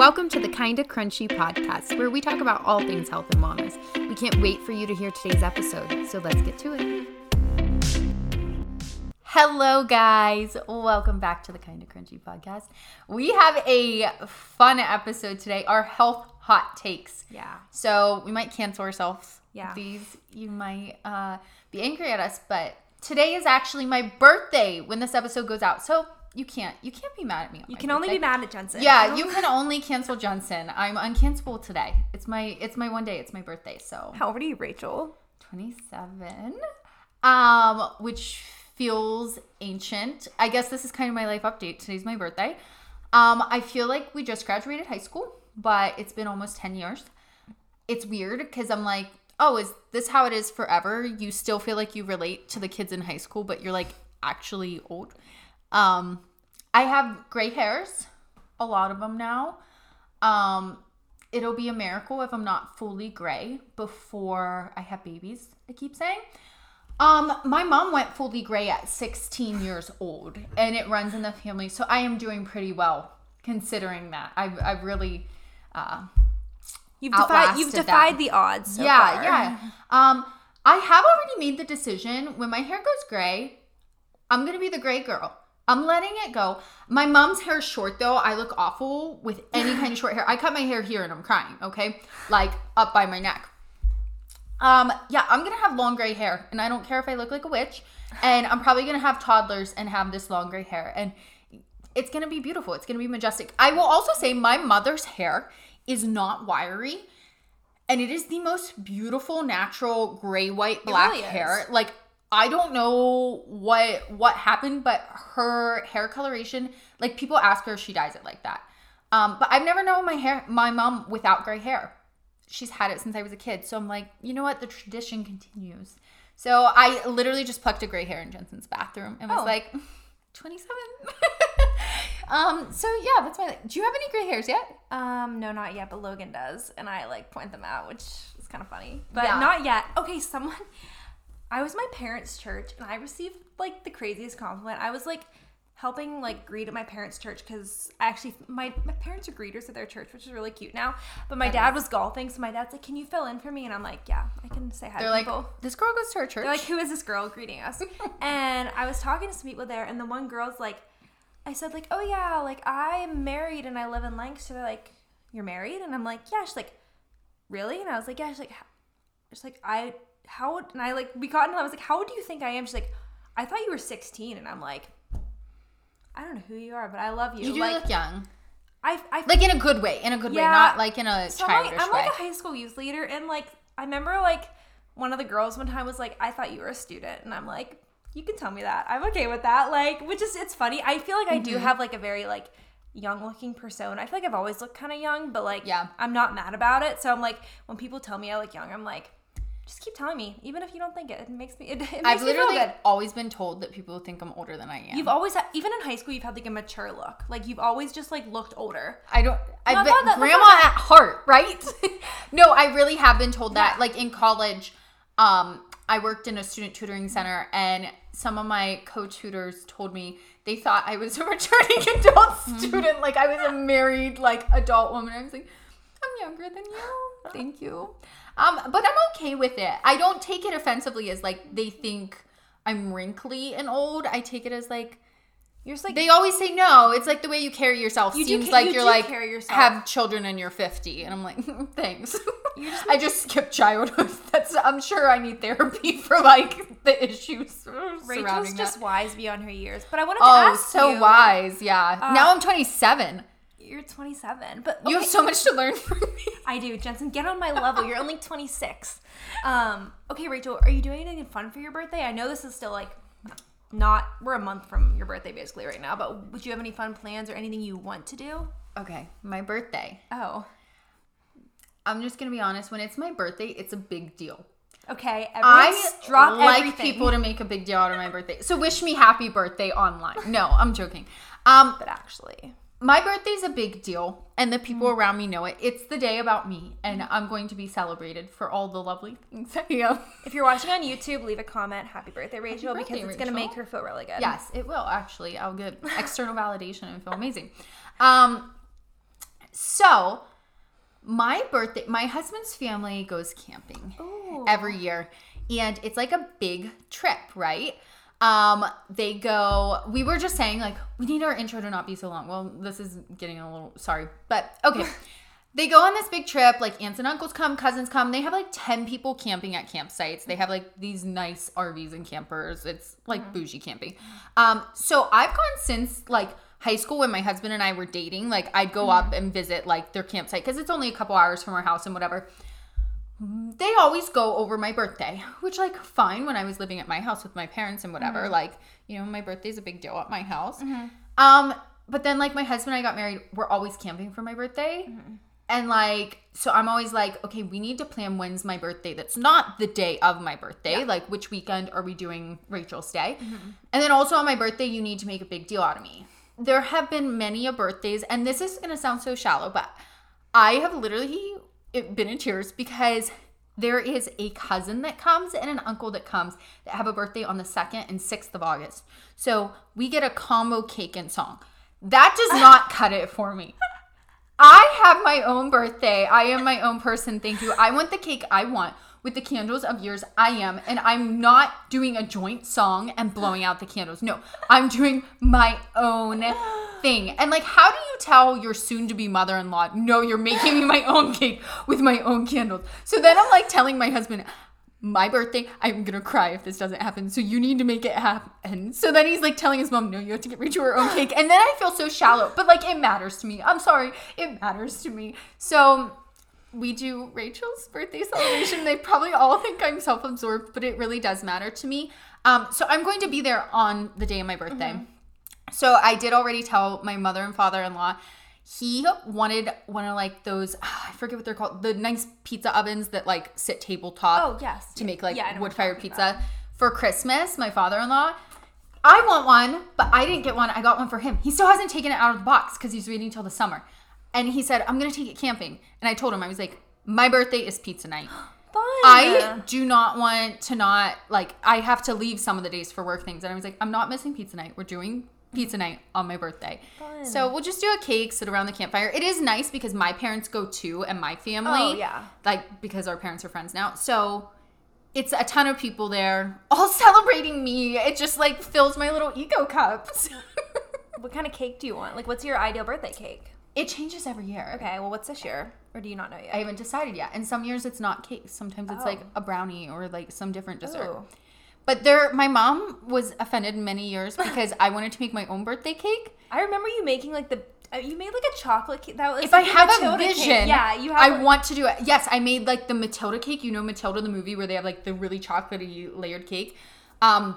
Welcome to the Kinda Krunchy podcast, where we talk about all things health and wellness. We can't wait for you to hear today's episode, so let's get to it. Hello, guys. Welcome back to the Kinda Krunchy podcast. We have a fun episode today our health hot takes. Yeah. So we might cancel ourselves. Yeah. These, you might uh, be angry at us, but today is actually my birthday when this episode goes out. So you can't you can't be mad at me. on You can only be mad at Jensen. Yeah, you can only cancel Jensen. I'm uncancelable today. It's my it's my one day. It's my birthday. So How old are you, Rachel? 27, um, which feels ancient. I guess this is kind of my life update. Today's my birthday. Um, I feel like we just graduated high school, but it's been almost 10 years. It's weird because I'm like, oh, is this how it is forever? You still feel like you relate to the kids in high school, but you're like actually old. Um, I have gray hairs, a lot of them now. Um, it'll be a miracle if I'm not fully gray before I have babies. I keep saying. Um, my mom went fully gray at 16 years old, and it runs in the family. So I am doing pretty well considering that. I've, I've really, uh, You've defied you've defied that. the odds. So yeah, far. yeah. Um, I have already made the decision. When my hair goes gray, I'm gonna be the gray girl. I'm letting it go. My mom's hair is short though. I look awful with any kind of short hair. I cut my hair here and I'm crying. Okay, like up by my neck. Um, yeah, I'm gonna have long gray hair, and I don't care if I look like a witch. And I'm probably gonna have toddlers and have this long gray hair, and it's gonna be beautiful. It's gonna be majestic. I will also say my mother's hair is not wiry, and it is the most beautiful, natural gray, white, black really hair. Like I don't know what what happened, but her hair coloration, like people ask her if she dyes it like that. Um, but I've never known my hair, my mom without gray hair. She's had it since I was a kid, so I'm like, you know what? The tradition continues. So I literally just plucked a gray hair in Jensen's bathroom and was Oh. like, 27. um. So yeah, that's my. Do you have any gray hairs yet? Um, no, not yet, but Logan does, and I like point them out, which is kind of funny. But Yeah. not yet. Okay, someone. I was my parents' church, and I received like the craziest compliment. I was like helping like greet at my parents' church because I actually my my parents are greeters at their church, which is really cute now. But my That dad is. was golfing, so my dad's like, "Can you fill in for me?" And I'm like, "Yeah, I can say hi They're to like, people." this girl goes to our church. They're like, who is this girl greeting us? and I was talking to some people there, and the one girl's like, I said, like, oh yeah, like I'm married and I live in Lancaster. They're like, you're married? And I'm like, yeah. She's like, really? And I was like, yeah. She's like, she's like, I, how, and I like, we got, and I was like, how do you think I am? She's like, I thought you were 16. And I'm like, I don't know who you are, but I love you. you do like, look young, I, I like in a good way, in a good way, not like in a so I'm, childish like, I'm way. like a high school youth leader, and like I remember like one of the girls one time was like, "I thought you were a student," and I'm like, "You can tell me that. I'm okay with that." Like, which is it's funny. I feel like I Mm-hmm. do have like a very like young looking persona. I feel like I've always looked kind of young, but like Yeah. I'm not mad about it. So I'm like, when people tell me I look young, I'm like, just keep telling me, even if you don't think it. It makes me. It, it makes I've me feel literally good. always been told that people think I'm older than I am. You've always had, even in high school, you've had like a mature look. Like you've always just like looked older. I don't. I No, bet no, that- grandma that's at heart, right? no, I really have been told that. Like in college, um, I worked in a student tutoring center, and some of my co-tutors told me they thought I was a returning adult student, like I was a married like adult woman. I was like, I'm younger than you. Thank you. Um, but I'm okay with it. I don't take it offensively as like they think I'm wrinkly and old. I take it as like You're just like they always say no. It's like the way you carry yourself You seems ca- like you you're like carry yourself. have children and you're 50, and I'm like, thanks. I just skipped childhood. That's I'm sure I need therapy for like the issues Rachel's just that. wise beyond her years. But I wanted to Oh, ask so you, wise, yeah. Uh, now I'm 27. You're 27, but You have so much to learn from me. I do, Jensen. Get on my level. You're only 26. Um, okay, Rachel, are you doing anything fun for your birthday? I know this is still like not. We're a month from your birthday basically right now, but would you have any fun plans or anything you want to do? Okay, my birthday. Oh, I'm just gonna be honest. When it's my birthday, it's a big deal. okay. I drop like everything. people to make a big deal out of my birthday. So wish me happy birthday online. No, I'm joking. Um, but actually, my birthday's a big deal and the people Mm. around me know it. It's the day about me and I'm going to be celebrated for all the lovely things I am. if you're watching on YouTube, leave a comment. Happy birthday, Rachel, birthday, because it's gonna make her feel really good. Yes, it will actually. I'll get external validation and feel amazing. Um So, my birthday, my husband's family goes camping Ooh. every year, and it's like a big trip, right? Um, they go. We were just saying like we need our intro to not be so long. Well, this is getting a little sorry, but okay. they go on this big trip. Like aunts and uncles come, cousins come. They have like ten people camping at campsites. They have like these nice RVs and campers. It's like bougie camping. Um, so I've gone since like high school when my husband and I were dating. Like I'd go up and visit like their campsite because it's only a couple hours from our house and whatever they always go over my birthday, which like fine when I was living at my house with my parents and whatever. Mm-hmm. Like, you know, my birthday's a big deal at my house. Mm-hmm. Um, but then like my husband and I got married, we're always camping for my birthday. Mm-hmm. And like, so I'm always like, okay, we need to plan when's my birthday. That's not the day of my birthday. Like, which weekend are we doing Rachel's day? And then also on my birthday, you need to make a big deal out of me. There have been many a birthdays, and this is gonna sound so shallow, but I have literally been in tears because there is a cousin that comes and an uncle that comes that have a birthday on the 2nd and 6th of August. So we get a combo cake and song. That does not cut it for me. I have my own birthday. I am my own person. Thank you. I want the cake I want with the candles of yours. I am. And I'm not doing a joint song and blowing out the candles. No, I'm doing my own thing. And like, how do you tell your soon to be mother in law, no, you're making me my own cake with my own candles? So then I'm like telling my husband, my birthday, I'm gonna cry if this doesn't happen. So you need to make it happen. So then he's like telling his mom, no, you have to get Rachel to her own cake. And then I feel so shallow, but like it matters to me. I'm sorry, it matters to me. So we do Rachel's birthday celebration. They probably all think I'm self absorbed, but it really does matter to me. Um, so I'm going to be there on the day of my birthday. So I did already tell my mother and father in law. He wanted one of like those I forget what they're called, the nice pizza ovens that like sit tabletop Oh, yes. to make like Yeah, I know what wood fired pizza for Christmas. My father in law. I want one, but I didn't get one. I got one for him. He still hasn't taken it out of the box because he's waiting till the summer. And he said, I'm gonna take it camping. And I told him, I was like, my birthday is pizza night. Fun. I do not want to not like I have to leave some of the days for work things. And I was like, I'm not missing pizza night. We're doing pizza night on my birthday. Fun. So we'll just do a cake, sit around the campfire. It is nice because my parents go too and my family. Oh, yeah. Like because our parents are friends now. So it's a ton of people there all celebrating me. It just like fills my little ego cups. What kind of cake do you want? Like, what's your ideal birthday cake? It changes every year. Okay, well, what's this year? Or do you not know yet? I haven't decided yet. And some years it's not cake. Sometimes it's like Oh. a brownie or like some different dessert. Ooh. But there, my mom was offended many years because I wanted to make my own birthday cake. I remember you making like the. Uh, you made like a chocolate cake. That was If I like have a Matilda cake. vision, Yeah, you have. I like- want to do it. Yes, I made like the Matilda cake. You know Matilda the movie where they have like the really chocolatey layered cake. Um,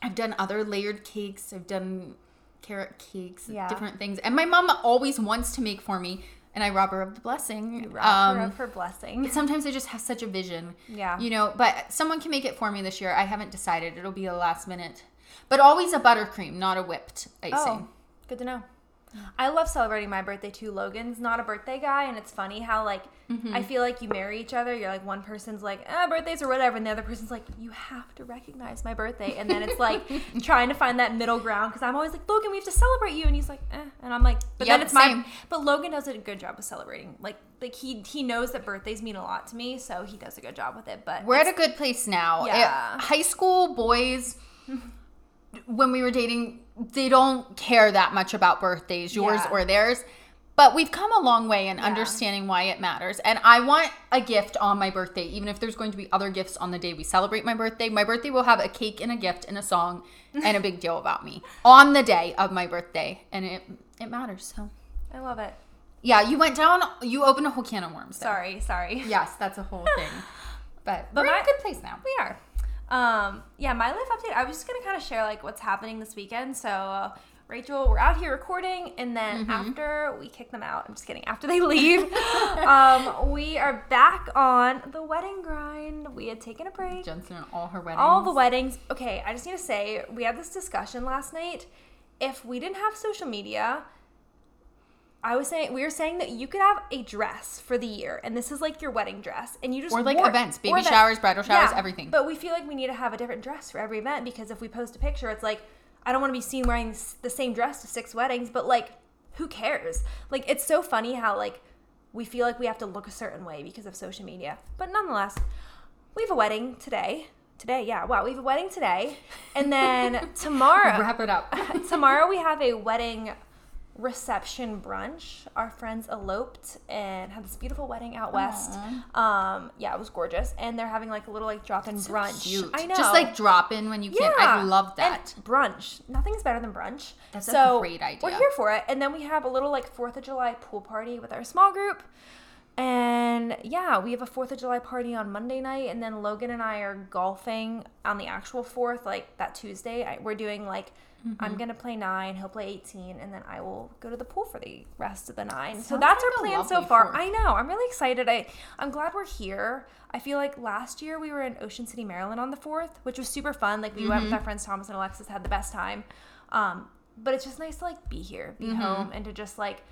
I've done other layered cakes. I've done carrot cakes, Yeah. different things. And my mom always wants to make for me, and I rob her of the blessing. Rob Um, her of her blessing. But sometimes I just have such a vision. Yeah. You know, but someone can make it for me this year. I haven't decided. It'll be a last minute. But always a buttercream, not a whipped icing. Oh, good to know. I love celebrating my birthday too. Logan's not a birthday guy, and it's funny how like Mm-hmm. I feel like you marry each other. You're like one person's like ah birthdays or whatever, and the other person's like you have to recognize my birthday, and then it's like trying to find that middle ground because I'm always like Logan, we have to celebrate you, and he's like eh, and I'm like but then Yep, it's my but Logan does a good job of celebrating. Like like he he knows that birthdays mean a lot to me, so he does a good job with it. But We're at a good place now. Yeah. It- high school boys, when we were dating, they don't care that much about birthdays, yours Yeah. or theirs. But we've come a long way in understanding why it matters. And I want a gift on my birthday, even if there's going to be other gifts on the day we celebrate my birthday. My birthday will have a cake and a gift and a song and a big deal about me on the day of my birthday. And it it matters. So I love it. yeah, you went down you opened a whole can of worms. there. Sorry, sorry. Yes, that's a whole thing. But, But we're in a good place now. We are. Um, yeah, my life update. I was just gonna kind of share like what's happening this weekend. So, uh, Rachel, we're out here recording, and then Mm-hmm. after we kick them out, I'm just kidding. After they leave, um, we are back on the wedding grind. We had taken a break. Jensen and all her weddings. All the weddings. Okay, I just need to say we had this discussion last night. If we didn't have social media, I was saying we were saying that you could have a dress for the year, and this is like your wedding dress, and you just Or, like, events, baby showers, bridal showers, everything. But we feel like we need to have a different dress for every event because if we post a picture, it's like I don't want to be seen wearing the same dress to six weddings, but like who cares? Like it's so funny how like we feel like we have to look a certain way because of social media. But nonetheless, we have a wedding today. Today, yeah. Wow, we have a wedding today. And then tomorrow Wrap it up. tomorrow we have a wedding reception brunch. Our friends eloped and had this beautiful wedding out west. Um, yeah, it was gorgeous. And they're having like a little like drop in brunch. Cute. I know. Just like drop in when you can. I love that. And brunch. Nothing's better than brunch. That's a great idea. We're here for it. And then we have a little like 4th of July pool party with our small group. And yeah, we have a 4th of July party on Monday night. And then Logan and I are golfing on the actual 4th, like that Tuesday. I, we're doing like, Mm-hmm. I'm going to play nine, he'll play 18, and then I will go to the pool for the rest of the nine. so that's like our plan so far. fourth. I know. I'm really excited. I, I'm glad we're here. I feel like last year we were in Ocean City, Maryland on the 4th, which was super fun. Like we went Mm-hmm. with our friends Thomas and Alexis, had the best time. Um, but it's just nice to like be here, be home, and to just like,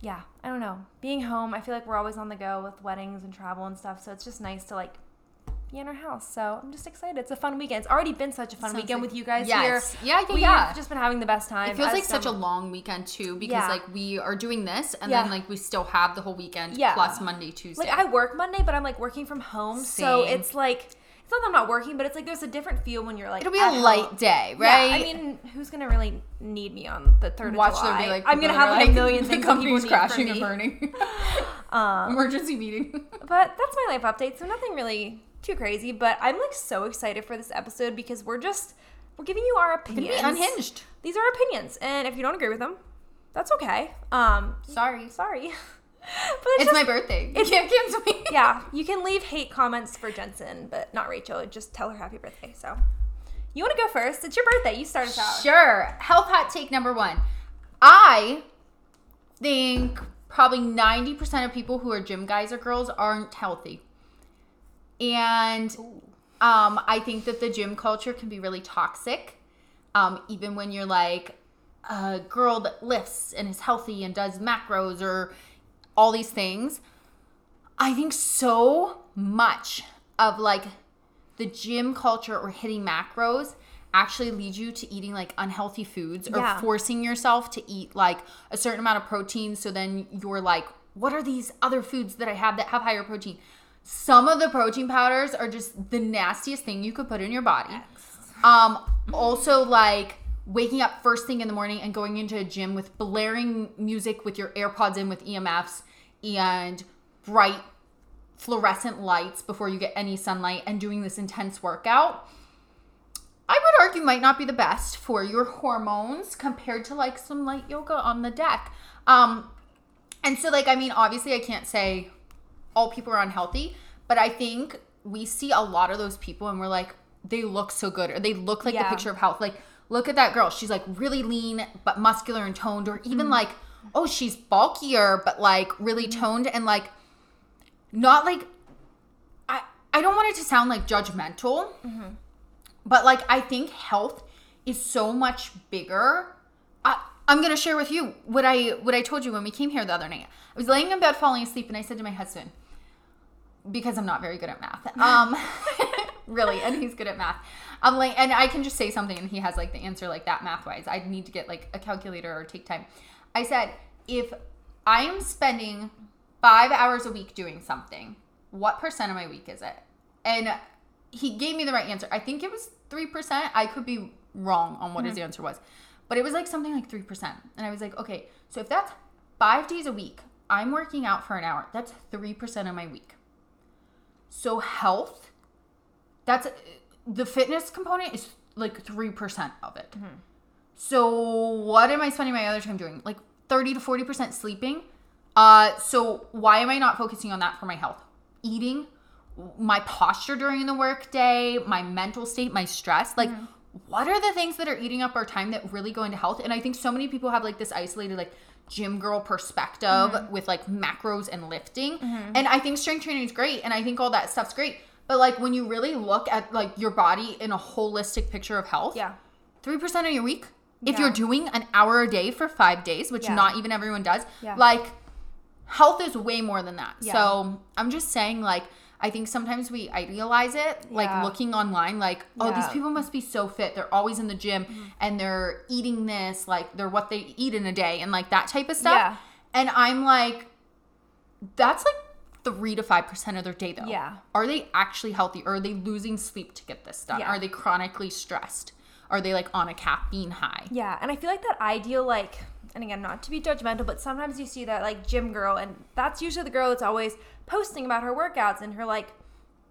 yeah, I don't know, being home. I feel like we're always on the go with weddings and travel and stuff. So it's just nice to like be in our house. So I'm just excited. It's a fun weekend. It's already been such a fun Sounds weekend like- with you guys Yes. here. Yeah, yeah, We've yeah. just been having the best time. It feels like such a long weekend too because Yeah. like we are doing this and Yeah. then like we still have the whole weekend Yeah. plus Monday, Tuesday. Like I work Monday, but I'm like working from home, so it's like it's not that I'm not working, but it's like there's a different feel when you're like It'll be a light home. day, right? Yeah, I mean, who's gonna really need me on the third watch of there July? be like I'm gonna have like a million things people company's crashing and burning. Um, Emergency meeting. but that's my life update. So nothing really too crazy. But I'm like so excited for this episode because we're just we're giving you our opinions. unhinged. These are opinions, and if you don't agree with them, that's okay. Um, Sorry. sorry. but It's just- my birthday. You can't cancel me. yeah, you can leave hate comments for Jensen, but not Rachel. Just tell her happy birthday. So, you want to go first? It's your birthday. You start us out. Sure. Health hot take number one. I think probably 90% of people who are gym guys or girls aren't healthy. And um, I think that the gym culture can be really toxic. Um, even when you're like a girl that lifts and is healthy and does macros or all these things. I think so much of like the gym culture or hitting macros actually leads you to eating like unhealthy foods or Yeah. forcing yourself to eat like a certain amount of protein so then you're like what are these other foods that I have that have higher protein some of the protein powders are just the nastiest thing you could put in your body um also like waking up first thing in the morning and going into a gym with blaring music with your AirPods in with EMFs and bright fluorescent lights before you get any sunlight and doing this intense workout. I would argue might not be the best for your hormones compared to like some light yoga on the deck. Um and so like I mean obviously I can't say all people are unhealthy, but I think we see a lot of those people and we're like they look so good or they look like Yeah. the picture of health. Like look at that girl. She's like really lean but muscular and toned or even mm-hmm. like oh she's bulkier but like really mm-hmm. toned and like not like I I don't want it to sound like judgmental, mm-hmm. but like I think health is so much bigger. I, I'm gonna share with you what I what I told you when we came here the other night. I was laying in bed falling asleep, and I said to my husband, because I'm not very good at math, um, really, and he's good at math. I'm like, and I can just say something, and he has like the answer like that math wise. I need to get like a calculator or take time. I said, if I am spending five hours a week doing something, what percent of my week is it? And he gave me the right answer. I think it was 3%. I could be wrong on what his answer was, but it was like something like 3%. And I was like, okay, so if that's five days a week, I'm working out for an hour, that's 3% of my week. So health, that's the fitness component is like 3% of it. So what am I spending my other time doing? Like 30 to 40% sleeping. Uh so why am I not focusing on that for my health? Eating, my posture during the workday, my mental state, my stress. Like what are the things that are eating up our time that really go into health? And I think so many people have like this isolated like gym girl perspective mm-hmm. with like macros and lifting. Mm-hmm. And I think strength training is great and I think all that stuff's great. But like when you really look at like your body in a holistic picture of health, Yeah. three percent of your week. If Yeah. you're doing an hour a day for five days, which Yeah. not even everyone does, Yeah. like health is way more than that. So I'm just saying, like, I think sometimes we idealize it, like Yeah. looking online, like, oh, these people must be so fit. They're always in the gym mm-hmm. and they're eating this, like, they're what they eat in a day and like that type of stuff. Yeah. And I'm like, that's like three to five percent of their day though. Yeah. Are they actually healthy? Or are they losing sleep to get this done? Yeah. Are they chronically stressed? Are they like on a caffeine high? Yeah, and I feel like that ideal, like, and again, not to be judgmental, but sometimes you see that like gym girl, and that's usually the girl that's always posting about her workouts and her like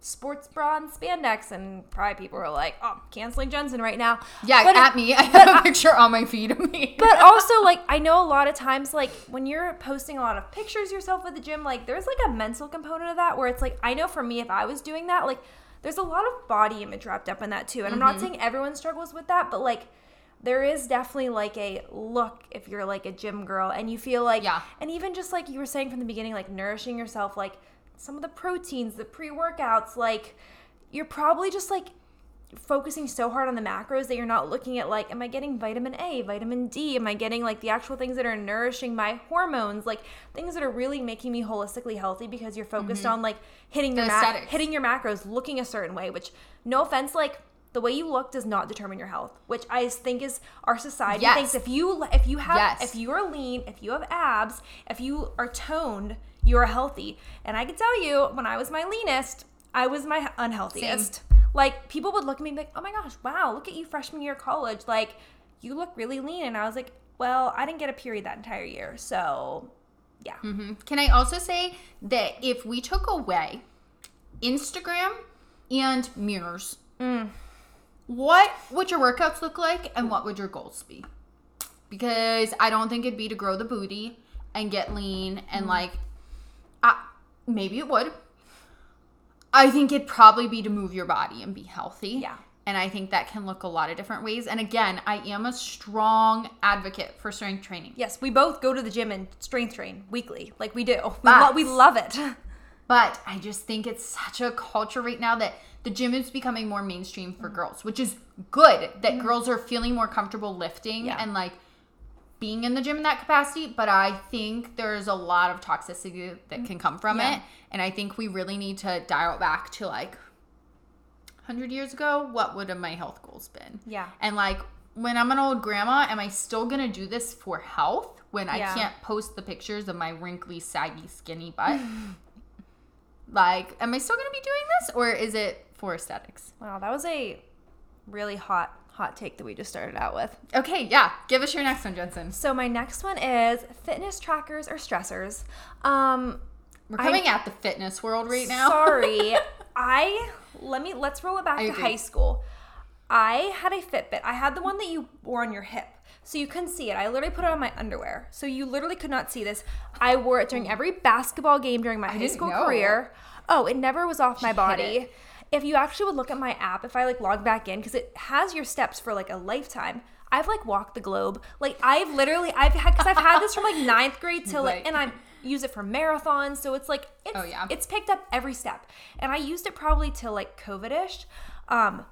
sports bra and spandex, and probably people are like, oh, canceling Jensen right now. Yeah, But it- at me. I have a picture on my feed of me. but also like I know a lot of times like when you're posting a lot of pictures yourself at the gym, like there's like a mental component of that where it's like I know for me if I was doing that, like there's a lot of body image wrapped up in that too. And I'm not mm-hmm. saying everyone struggles with that, but like there is definitely like a look if you're like a gym girl and you feel like Yeah. and even just like you were saying from the beginning, like nourishing yourself, like some of the proteins, the pre workouts, like you're probably just like focusing so hard on the macros that you're not looking at like am i getting vitamin a vitamin d? Am i getting like the actual things that are nourishing my hormones? Like things that are really making me holistically healthy because you're focused mm-hmm. on like hitting your The ma- hitting your macros looking a certain way which no offense like the way you look does not determine your health which i think is our society Yes. thinks if you if you have Yes. if you are lean if you have abs if you are toned you're healthy and i can tell you when i was my leanest i was my unhealthiest like people would look at me and be like, "Oh my gosh, wow, look at you freshman year of college. Like you look really lean." And I was like, "Well, I didn't get a period that entire year." So, yeah. Mm-hmm. Can I also say that if we took away Instagram and mirrors, mm. What would your workouts look like and what would your goals be? Because I don't think it'd be to grow the booty and get lean and like, uh, maybe it would. I think it'd probably be to move your body and be healthy. Yeah. And I think that can look a lot of different ways. And again, I am a strong advocate for strength training. Yes, we both go to the gym and strength train weekly. Like we do. We, But- lo- we love it. But I just think it's such a culture right now that the gym is becoming more mainstream for girls, which is good that mm-hmm. girls are feeling more comfortable lifting Yeah. and like being in the gym in that capacity. But I think there's a lot of toxicity that mm. can come from Yeah. it. And I think we really need to dial it back to like 100 years ago, what would have my health goals been? Yeah. And like when I'm an old grandma, am I still gonna do this for health when I can't post the pictures of my wrinkly, saggy, skinny butt? like, am I still gonna be doing this or is it for aesthetics? Wow, that was a really hot hot take that we just started out with. Okay, yeah. Give us your next one, Jensen. So my next one is fitness trackers or stressors. Um We're coming at the fitness world right now. Sorry. I let me let's roll it back I to agree. high school. I had a Fitbit. I had the one that you wore on your hip. So you couldn't see it. I literally put it on my underwear. So you literally could not see this. I wore it during every basketball game during my high school know. career. Oh, it never was off my hid body. If you actually would look at my app, if I like log back in, because it has your steps for like a lifetime. I've like walked the globe. Like I've literally I've had because I've had this from like ninth grade till like and I use it for marathons. So it's like it's Oh, yeah. it's picked up every step. And I used it probably till like COVID-ish. Um,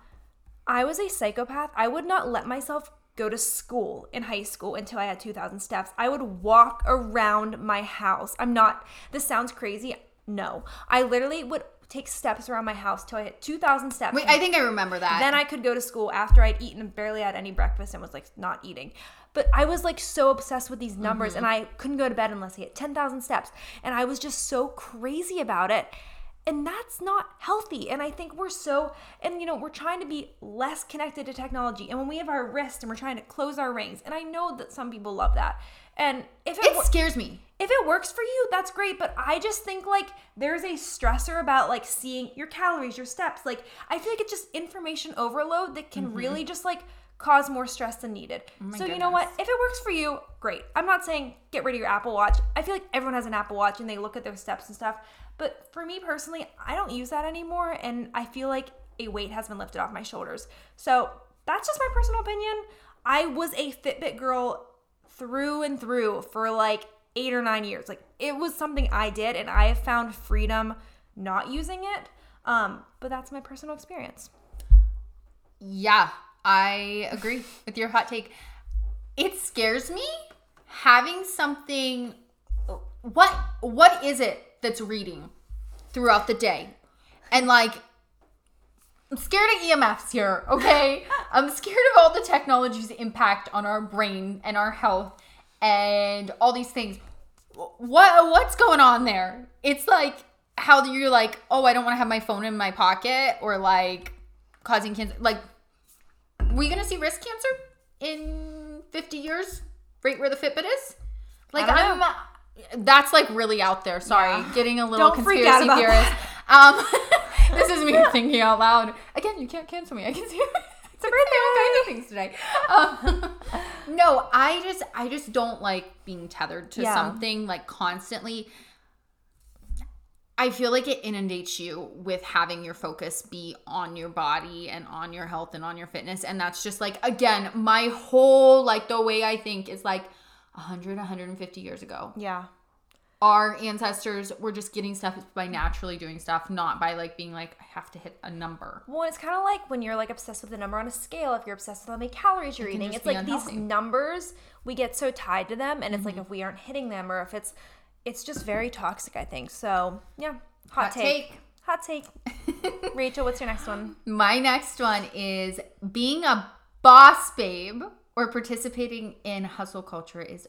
I was a psychopath. I would not let myself go to school in high school until I had 2,000 steps. I would walk around my house. I'm not, this sounds crazy. No. I literally would take steps around my house till I hit 2,000 steps. Wait, I think I remember that. Then I could go to school after I'd eaten and barely had any breakfast and was like not eating. But I was like so obsessed with these numbers mm-hmm. and I couldn't go to bed unless I hit 10,000 steps. And I was just so crazy about it. And that's not healthy. And I think we're so, and you know, we're trying to be less connected to technology. And when we have our wrist and we're trying to close our rings, and I know that some people love that. And if it, it scares me. if it works for you, that's great. But I just think like there's a stressor about like seeing your calories, your steps. Like I feel like it's just information overload that can mm-hmm. really just like cause more stress than needed. Oh so you know what? If it works for you, great. I'm not saying get rid of your Apple Watch. I feel like everyone has an Apple Watch and they look at their steps and stuff. But for me personally, I don't use that anymore and I feel like a weight has been lifted off my shoulders. So that's just my personal opinion. I was a Fitbit girl through and through for like eight or nine years. Like it was something I did, and I have found freedom not using it. Um, but that's my personal experience. Yeah, I agree with your hot take. It scares me having something what what is it that's reading throughout the day? And like, I'm scared of EMFs here, okay? I'm scared of all the technology's impact on our brain and our health and all these things. What what's going on there? It's like how you're like, oh, I don't want to have my phone in my pocket or like causing cancer. Like, we gonna see wrist cancer in 50 years, right where the Fitbit is? Like, I'm. That's like really out there. Sorry, Yeah. getting a little Don't conspiracy about theorist. Um, this is me thinking out loud. Again, you can't cancel me. I can see it's a birthday. All kinds of things today. Um, no, I just I just don't like being tethered to Yeah. something like constantly. I feel like it inundates you with having your focus be on your body and on your health and on your fitness. And that's just like, again, my whole, like, the way I think is like 100, 150 years ago. Yeah. Our ancestors were just getting stuff by naturally doing stuff, not by like being like, I have to hit a number. Well, it's kind of like when you're like obsessed with the number on a scale. If you're obsessed with how many calories you're can eating, it's like these numbers we get so tied to them, and it's Mm-hmm. like if we aren't hitting them, or if it's, it's just very toxic. I think so. Yeah. Hot, Hot take. take. Hot take. Rachel, what's your next one? My next one is being a boss babe or participating in hustle culture is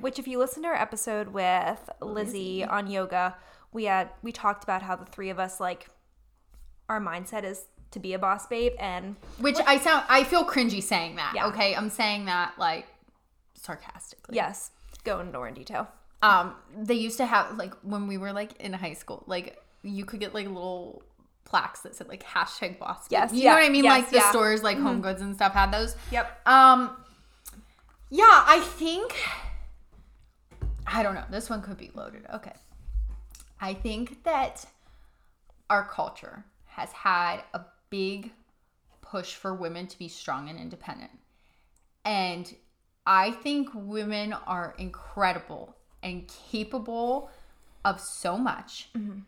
Which, if you listen to our episode with Lizzie on yoga, we had we talked about how the three of us like our mindset is to be a boss babe, and Which I sound, I feel cringy saying that. Yeah. Okay, I'm saying that like sarcastically. yes, go into more in detail. Um, they used to have like when we were like in high school, like you could get like little plaques that said like hashtag boss. babe. Yes, you yeah, know what I mean. yes, like the yeah. Mm-hmm. stores, like Home Goods and stuff, had those. Yep. Um, yeah, I think I don't know. This one could be loaded. Okay, I think that our culture has had a big push for women to be strong and independent, and I think women are incredible and capable of so much. Mm-hmm.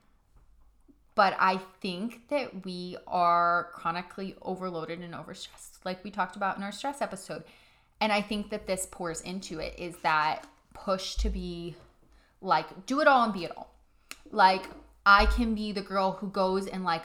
But I think that we are chronically overloaded and overstressed, like we talked about in our stress episode. And I think that this pours into it is that push to be like, do it all and be it all. Like, I can be the girl who goes and like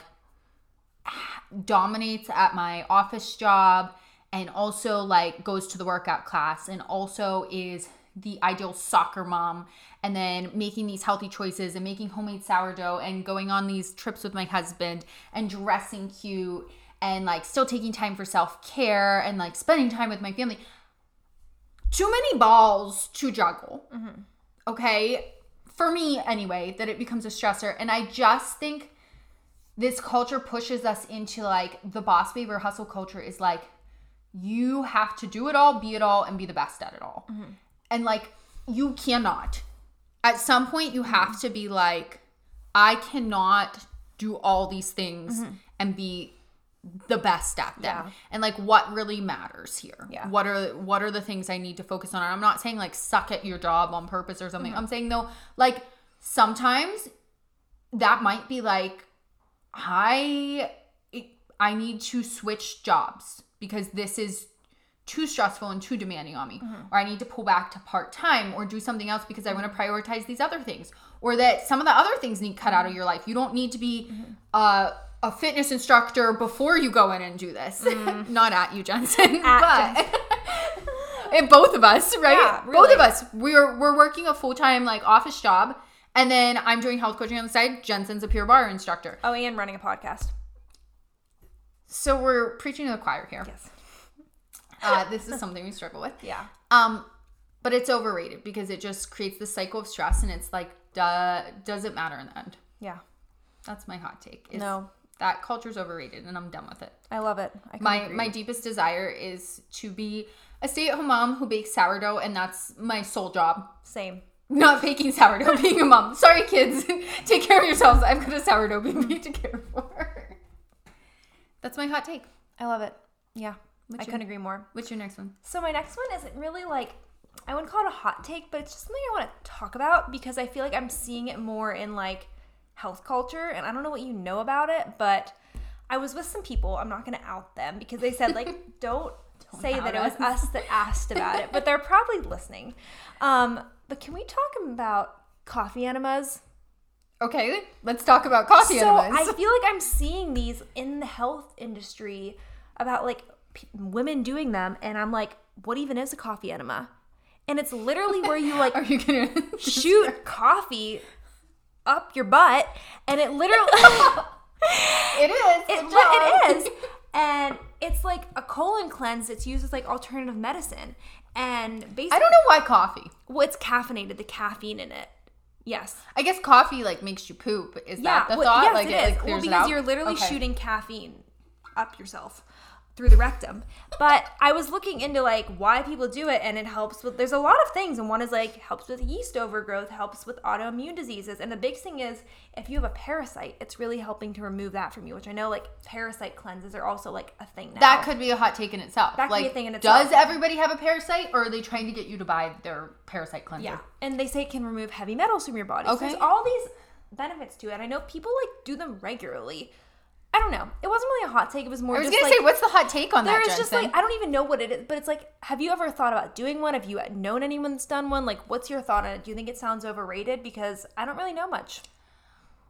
dominates at my office job and also like goes to the workout class and also is the ideal soccer mom and then making these healthy choices and making homemade sourdough and going on these trips with my husband and dressing cute and like still taking time for self-care and like spending time with my family too many balls to juggle. Mm-hmm. Okay? For me anyway that it becomes a stressor. And i just think this culture pushes us into like the boss babe or hustle culture is like you have to do it all, be it all, and be the best at it all. Mm-hmm. And like you cannot. At some point, you have mm-hmm. to be like, I cannot do all these things and be the best at them. Yeah. And like what really matters here. Yeah. What are what are the things I need to focus on? I'm not saying like suck at your job on purpose or something. Mm-hmm. I'm saying though, like sometimes that might be like I I need to switch jobs because this is too stressful and too demanding on me mm-hmm. or I need to pull back to part-time or do something else because I mm-hmm. want to prioritize these other things or that some of the other things need cut out of your life. You don't need to be uh, a fitness instructor before you go in and do this. Not at you, Jensen, but and both of us, right? Yeah, Both of us. We're we're working a full-time like office job and then I'm doing health coaching on the side. Jensen's a Pure Barre instructor. Oh, and running a podcast. So we're preaching to the choir here. Yes. Uh, this is something we struggle with. Yeah. Um, but it's overrated because it just creates this cycle of stress, and it's like, duh, does it matter in the end? Yeah. That's my hot take. is No. That culture's overrated, and I'm done with it. I love it. I My agree my deepest desire is to be a stay-at-home mom who bakes sourdough, and that's my sole job. same. Not baking sourdough, being a mom. Sorry, kids. Take care of yourselves. I've got a sourdough baby to care for. That's my hot take. I love it. Yeah. What's I your- couldn't agree more. What's your next one? So my next one isn't really like I wouldn't call it a hot take, but it's just something I want to talk about because I feel like I'm seeing it more in like health culture and I don't know what you know about it, but I was with some people, I'm not going to out them because they said like don't, say out that it was us. us that asked about it, but they're probably listening. Um, but can we talk about coffee enemas? Okay, let's talk about coffee so enemas. I feel like I'm seeing these in the health industry about like p- women doing them, and I'm like, what even is a coffee enema? And it's literally where you like Are you gonna shoot coffee up your butt, and it literally. it is. It, it is. and it's like a colon cleanse that's used as like alternative medicine, and basically, I don't know why coffee. well, it's caffeinated, the caffeine in it. Yes. I guess coffee like makes you poop. Is Yeah, that the well, thought? yes, like it it, is. like well, it because out? you're literally Okay. shooting caffeine up yourself through the rectum. But I was looking into like why people do it, and it helps with. There's a lot of things, and one is like helps with yeast overgrowth, helps with autoimmune diseases, and the big thing is if you have a parasite, it's really helping to remove that from you. Which I know like parasite cleanses are also like a thing now. That could be a hot take in itself. That could be like, a thing in itself. Does everybody have a parasite, or are they trying to get you to buy their parasite cleanser? Yeah, and they say it can remove heavy metals from your body. So Okay. there's all these benefits to it. I know people like do them regularly. I don't know. It wasn't really a hot take. It was more I was gonna like say, what's the hot take on there that, is just like I don't even know what it is, but it's like, have you ever thought about doing one? Have you known anyone that's done one? Like, what's your thought on it? Do you think it sounds overrated? Because I don't really know much.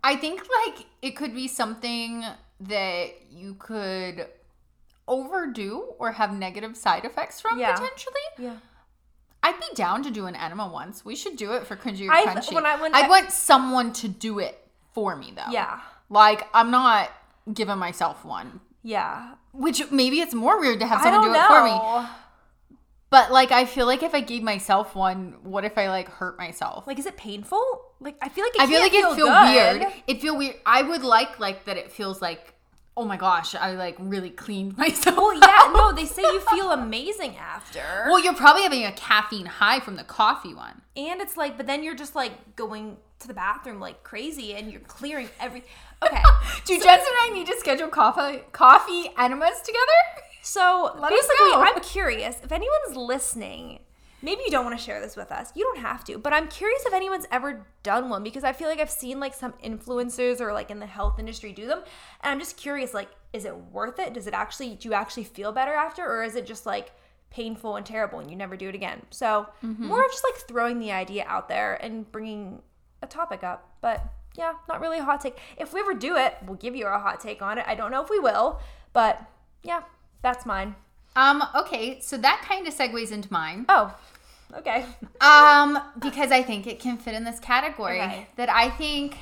I think like it could be something that you could overdo or have negative side effects from Yeah. potentially. Yeah. I'd be down to do an enema once. We should do it for cringy or I- crunchy. when I- when I'd I- want someone to do it for me though. Yeah. Like I'm not giving myself one. Yeah. Which maybe it's more weird to have someone do know. it for me. But like I feel like if I gave myself one, what if I like hurt myself? Like, is it painful? Like, I feel like it I feel like it feel good. weird. It feel weird. I would like like that it feels like oh my gosh, I like really cleaned myself. Well, yeah. No, they say you feel amazing after. Well, you're probably having a caffeine high from the coffee one. And it's like, but then you're just like going to the bathroom like crazy, and you're clearing every. Okay. Do Jensen and I need to schedule coffee coffee enemas together? So us basically. I'm curious if anyone's listening. Maybe you don't want to share this with us. You don't have to, but I'm curious if anyone's ever done one because I feel like I've seen like some influencers or like in the health industry do them, and I'm just curious. Like, is it worth it? Does it actually? Do you actually feel better after, or is it just like painful and terrible and you never do it again? So Mm-hmm. more of just like throwing the idea out there and bringing a topic up, but. Yeah, not really a hot take. If we ever do it, we'll give you our hot take on it. I don't know if we will, but yeah, that's mine. Um, okay, so that kind of segues into mine. Oh, okay. Um, because I think it can fit in this category Okay. that I think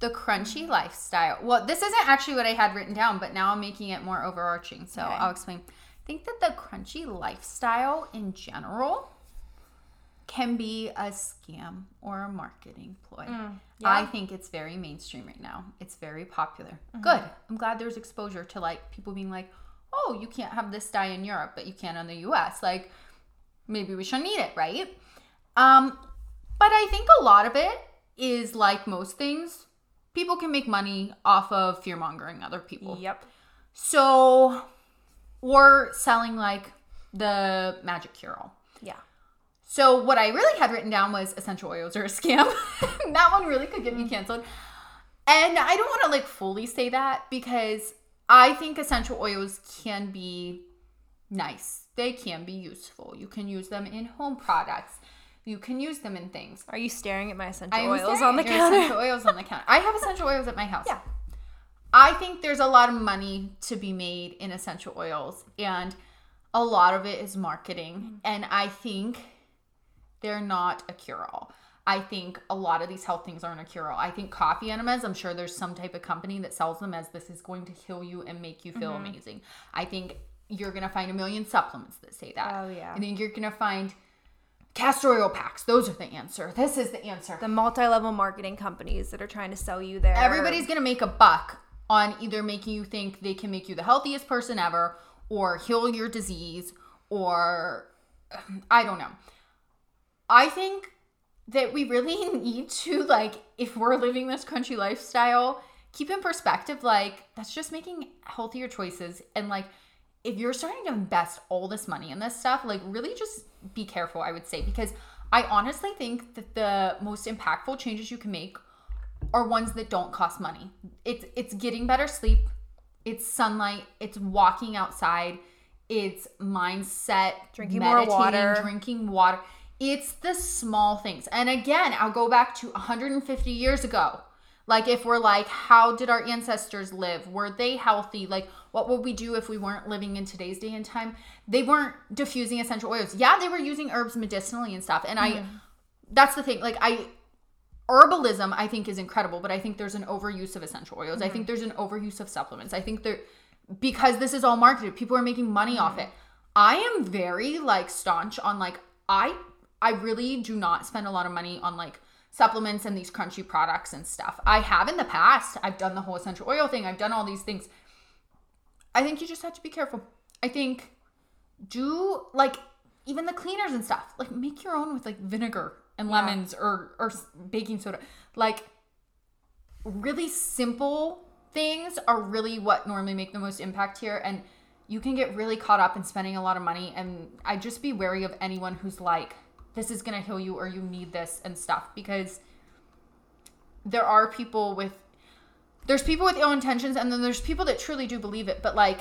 the crunchy lifestyle. Well, this isn't actually what I had written down, but now I'm making it more overarching. So Okay. I'll explain. I think that the crunchy lifestyle in general can be a scam or a marketing ploy. I think it's very mainstream right now. It's very popular. Good. I'm glad there's exposure to like people being like, "Oh, you can't have this dye in Europe, but you can in the US." Like maybe we shouldn't eat it, right? Um, but I think a lot of it is like most things, people can make money off of fear mongering other people. Yep. So, or selling like the magic cure all. So, what I really had written down was essential oils are a scam. that one really could get me canceled. And I don't want to like fully say that because I think essential oils can be nice. They can be useful. You can use them in home products. You can use them in things. Are you staring at my essential oils on the counter? Essential oils on the counter. I have essential oils at my house. Yeah. I think there's a lot of money to be made in essential oils, and a lot of it is marketing. Mm-hmm. And I think they're not a cure all. I think a lot of these health things aren't a cure all. I think coffee enemas, I'm sure there's some type of company that sells them as this is going to heal you and make you Mm-hmm. feel amazing. I think you're going to find a million supplements that say that. Oh, yeah. I think you're going to find castor oil packs. Those are the answer. This is the answer. The multi-level marketing companies that are trying to sell you their Everybody's gonna make a buck on either making you think they can make you the healthiest person ever, or heal your disease, or I don't know. I think that we really need to like, if we're living this crunchy lifestyle, keep in perspective like that's just making healthier choices and like if you're starting to invest all this money in this stuff, like really just be careful, I would say, because I honestly think that the most impactful changes you can make are ones that don't cost money. It's it's getting better sleep, it's sunlight, it's walking outside, it's mindset, Drinking more water. drinking water. It's the small things. And again, I'll go back to 150 years ago. Like, if we're like, how did our ancestors live? Were they healthy? Like, what would we do if we weren't living in today's day and time? They weren't diffusing essential oils. Yeah, they were using herbs medicinally and stuff. And I, mm-hmm. that's the thing. Like, I, herbalism, I think, is incredible, but I think there's an overuse of essential oils. I think mm-hmm. there's an overuse of supplements. I think there, because this is all marketed, people are making money off mm-hmm. it. I am very like staunch on like, I, I really do not spend a lot of money on like, supplements and these crunchy products and stuff. I have in the past. I've done the whole essential oil thing. I've done all these things. I think you just have to be careful. I think do like even the cleaners and stuff. Like make your own with like vinegar and lemons or or baking soda. Like really simple things are really what normally make the most impact here and you can get really caught up in spending a lot of money and I just be wary of anyone who's like this is going to heal you or you need this and stuff because there are people with there's people with ill intentions and then there's people that truly do believe it but like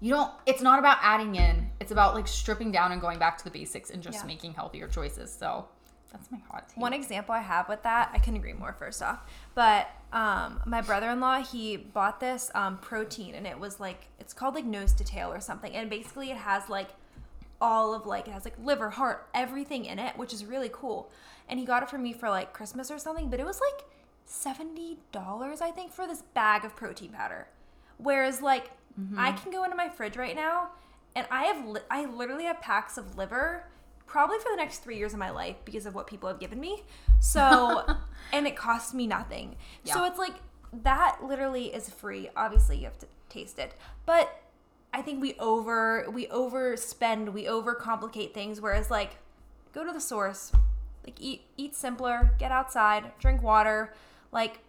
you don't it's not about adding in it's about like stripping down and going back to the basics and just Yeah. making healthier choices so that's my hot take One example I have with that, I can agree more first off. But um, my brother in law, he bought this um, protein and it was like, it's called like nose to tail or something. And basically it has like all of like, it has like liver, heart, everything in it, which is really cool. And he got it for me for like Christmas or something, but it was like $70, I think, for this bag of protein powder. Whereas like, mm-hmm. I can go into my fridge right now and I have, li- I literally have packs of liver probably for the next three years of my life because of what people have given me. So, and it costs me nothing. So it's like that literally is free. Obviously, you have to taste it, but I think we over we overspend, we overcomplicate things. Whereas like, go to the source, like eat eat simpler, get outside, drink water, like,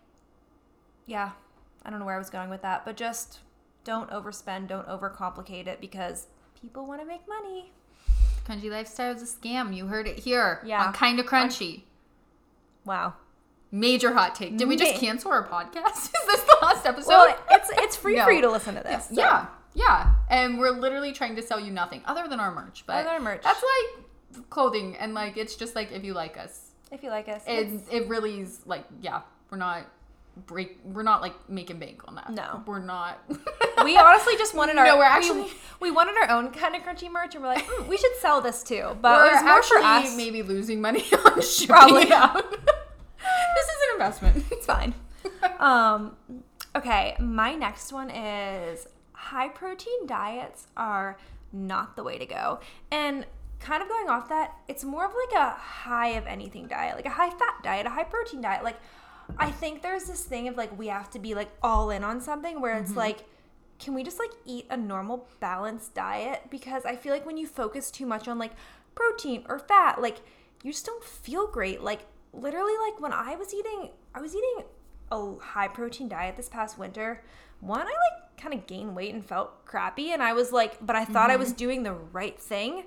yeah. I don't know where I was going with that, but just don't overspend, don't overcomplicate it because people want to make money. crunchy lifestyle is a scam you heard it here Yeah. Kinda Krunchy Wow. major hot take did we just cancel our podcast is this the last episode Well, it's it's free No. for you to listen to this. so. Yeah, yeah. And we're literally trying to sell you nothing other than our merch. But Other merch. That's like clothing and like it's just like if you like us. If you like us, It it's- it really is like yeah, we're not break we're not like making bank on that. No. We're not we honestly just wanted our No, we're actually- we, wanted our own Kinda Krunchy merch, and we're like, "Hmm, we should sell this too. But we're it was more actually for us. maybe losing money on shipping Probably. out. this is an investment. It's fine. um, okay, my next one is high protein diets are not the way to go. And kind of going off that, it's more of like a high of anything diet, like a high fat diet, a high protein diet. Like, I think there's this thing of like we have to be like all in on something where it's mm-hmm. like, can we just like eat a normal balanced diet? Because I feel like when you focus too much on like protein or fat, like you just don't feel great. Like literally, like when I was eating, I was eating a high protein diet this past winter. One, I like kind of gained weight and felt crappy, and I was like, but I thought I was mm-hmm. doing the right thing.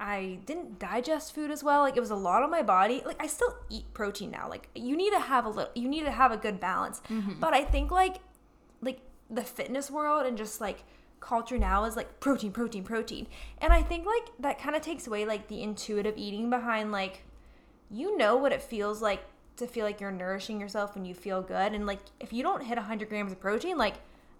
I didn't digest food as well. Like it was a lot on my body. Like I still eat protein now. Like you need to have a little you need to have a good balance. Mm-hmm. But I think like like the fitness world and just like culture now is like protein, protein, protein. And I think like that kind of takes away like the intuitive eating behind like you know what it feels like to feel like you're nourishing yourself and you feel good. And like if you don't hit 100 grams of protein, like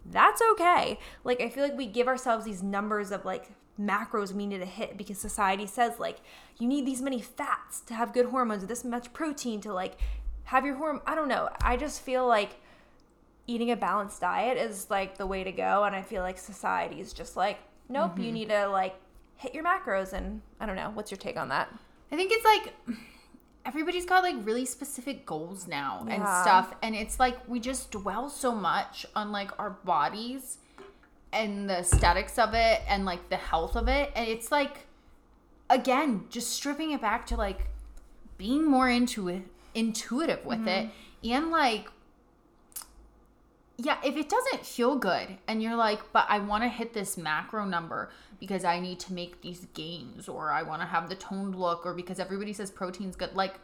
that's okay. Like I feel like we give ourselves these numbers of like macros we need to hit because society says like you need these many fats to have good hormones, this much protein to like have your hormone. I don't know. I just feel like eating a balanced diet is like the way to go and I feel like society is just like nope, you mm-hmm. need to like hit your macros and I don't know. What's your take on that? I think it's like everybody's got like really specific goals now and stuff. And it's like we just dwell so much on like our bodies and the aesthetics of it and like the health of it. And it's like, again, just stripping it back to like being more into it, intuitive with it. Mm-hmm. And like, yeah, if it doesn't feel good and you're like, but I want to hit this macro number because I need to make these gains or I want to have the toned look or because everybody says protein's good, like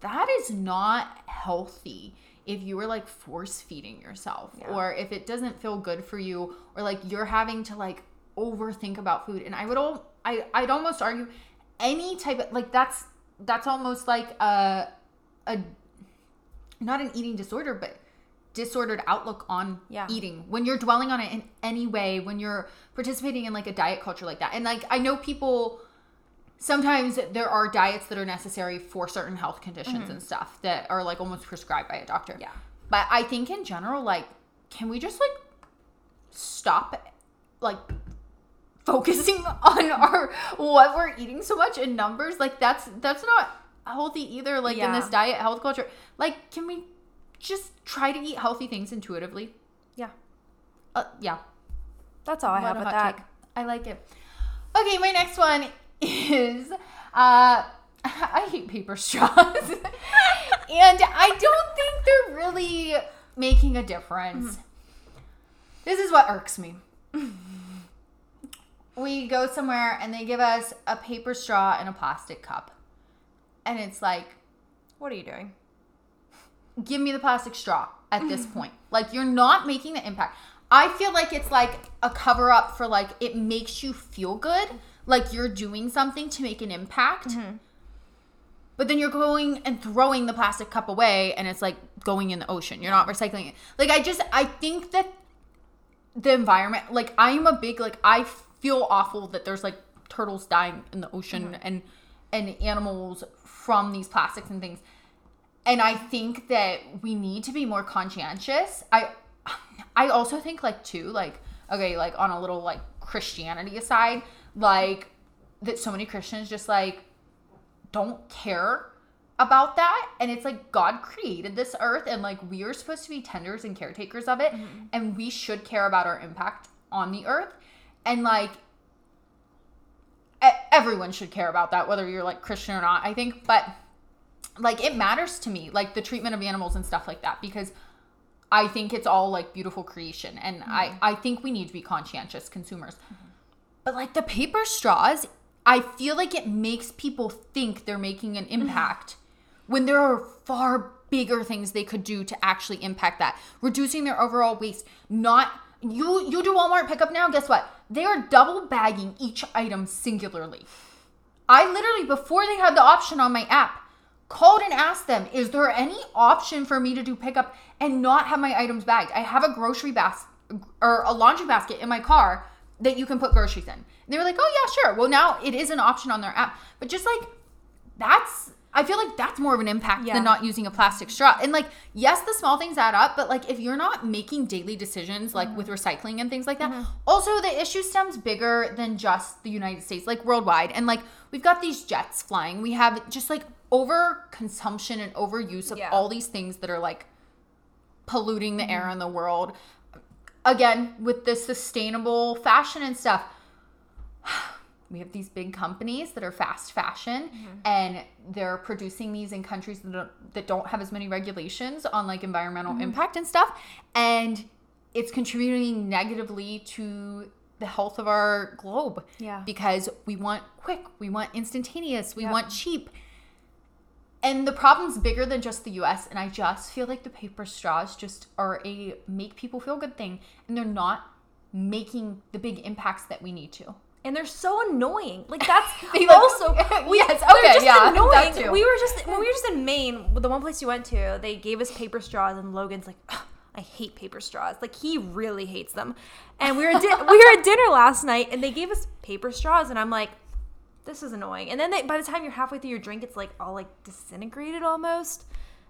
that is not healthy if you were like force feeding yourself or if it doesn't feel good for you or like you're having to like overthink about food. And I would all I I'd almost argue any type of like that's that's almost like a a not an eating disorder, but disordered outlook on Yeah. eating when you're dwelling on it in any way when you're participating in like a diet culture like that and like i know people sometimes there are diets that are necessary for certain health conditions and stuff that are like almost prescribed by a doctor Mm-hmm. Yeah. but i think in general like can we just like stop like focusing on our what we're eating so much in numbers like that's that's not healthy either like in this diet health culture like can we just try to eat healthy things intuitively Yeah. uh, yeah That's all I have what a with that. take. I like it. Okay, my next one is uh I hate paper straws. and I don't think they're really making a difference. This is what irks me. we go somewhere and they give us a paper straw and a plastic cup. And it's like, What are you doing? give me the plastic straw at this point. Like you're not making the impact. I feel like it's like a cover up for like it makes you feel good, like you're doing something to make an impact. Mm-hmm. But then you're going and throwing the plastic cup away and it's like going in the ocean. You're not recycling it. Like I just I think that the environment like I'm a big like I feel awful that there's like turtles dying in the ocean mm-hmm. and and animals from these plastics and things and I think that we need to be more conscientious. I I also think like too like okay like on a little like Christianity aside like that so many Christians just like don't care about that. And it's like God created this earth and like we are supposed to be tenders and caretakers of it. Mm-hmm. And we should care about our impact on the earth. And like everyone should care about that whether you're like Christian or not I think. But like it matters to me like the treatment of animals and stuff like that because i think it's all like beautiful creation. And mm-hmm. i i think we need to be conscientious consumers but like the paper straws i feel like it makes people think they're making an mm-hmm. impact when there are far bigger things they could do to actually impact that. Reducing their overall waste not you you do walmart pickup now guess what? They are double bagging each item singularly. I literally, before they had the option on my app, called and asked them, is there any option for me to do pickup and not have my items bagged? I have a grocery basket or a laundry basket in my car that you can put groceries in. And they were like, oh, yeah, sure. Well, now it is an option on their app. But just like, that's, I feel like that's more of an impact Yeah. than not using a plastic straw. And like, yes, the small things add up, but like, if you're not making daily decisions, like with mm-hmm. recycling and things like that, mm-hmm. also the issue stems bigger than just the United States, like worldwide. And like, we've got these jets flying. We have just like over consumption and overuse of Yeah. all these things that are like polluting the air mm-hmm. in the world. Again, with the sustainable fashion and stuff, we have these big companies that are fast fashion mm-hmm. and they're producing these in countries that don't, that don't have as many regulations on like environmental mm-hmm. impact and stuff and it's contributing negatively to the health of our globe Yeah. because we want quick we want instantaneous we Yep. want cheap and the problem's bigger than just the US and I just feel like the paper straws just are a make people feel good thing and they're not making the big impacts that we need to. and they're so annoying. Like that's They, like- also we, Yes, okay, just yeah, annoying. too. We were just when we were just in Maine, the one place we went to, they gave us paper straws, and Logan's like, "Ugh, I hate paper straws. Like he really hates them. And we were di- we were at dinner last night, and they gave us paper straws, and I'm like, this is annoying. And then they, by the time you're halfway through your drink, it's like all like disintegrated almost.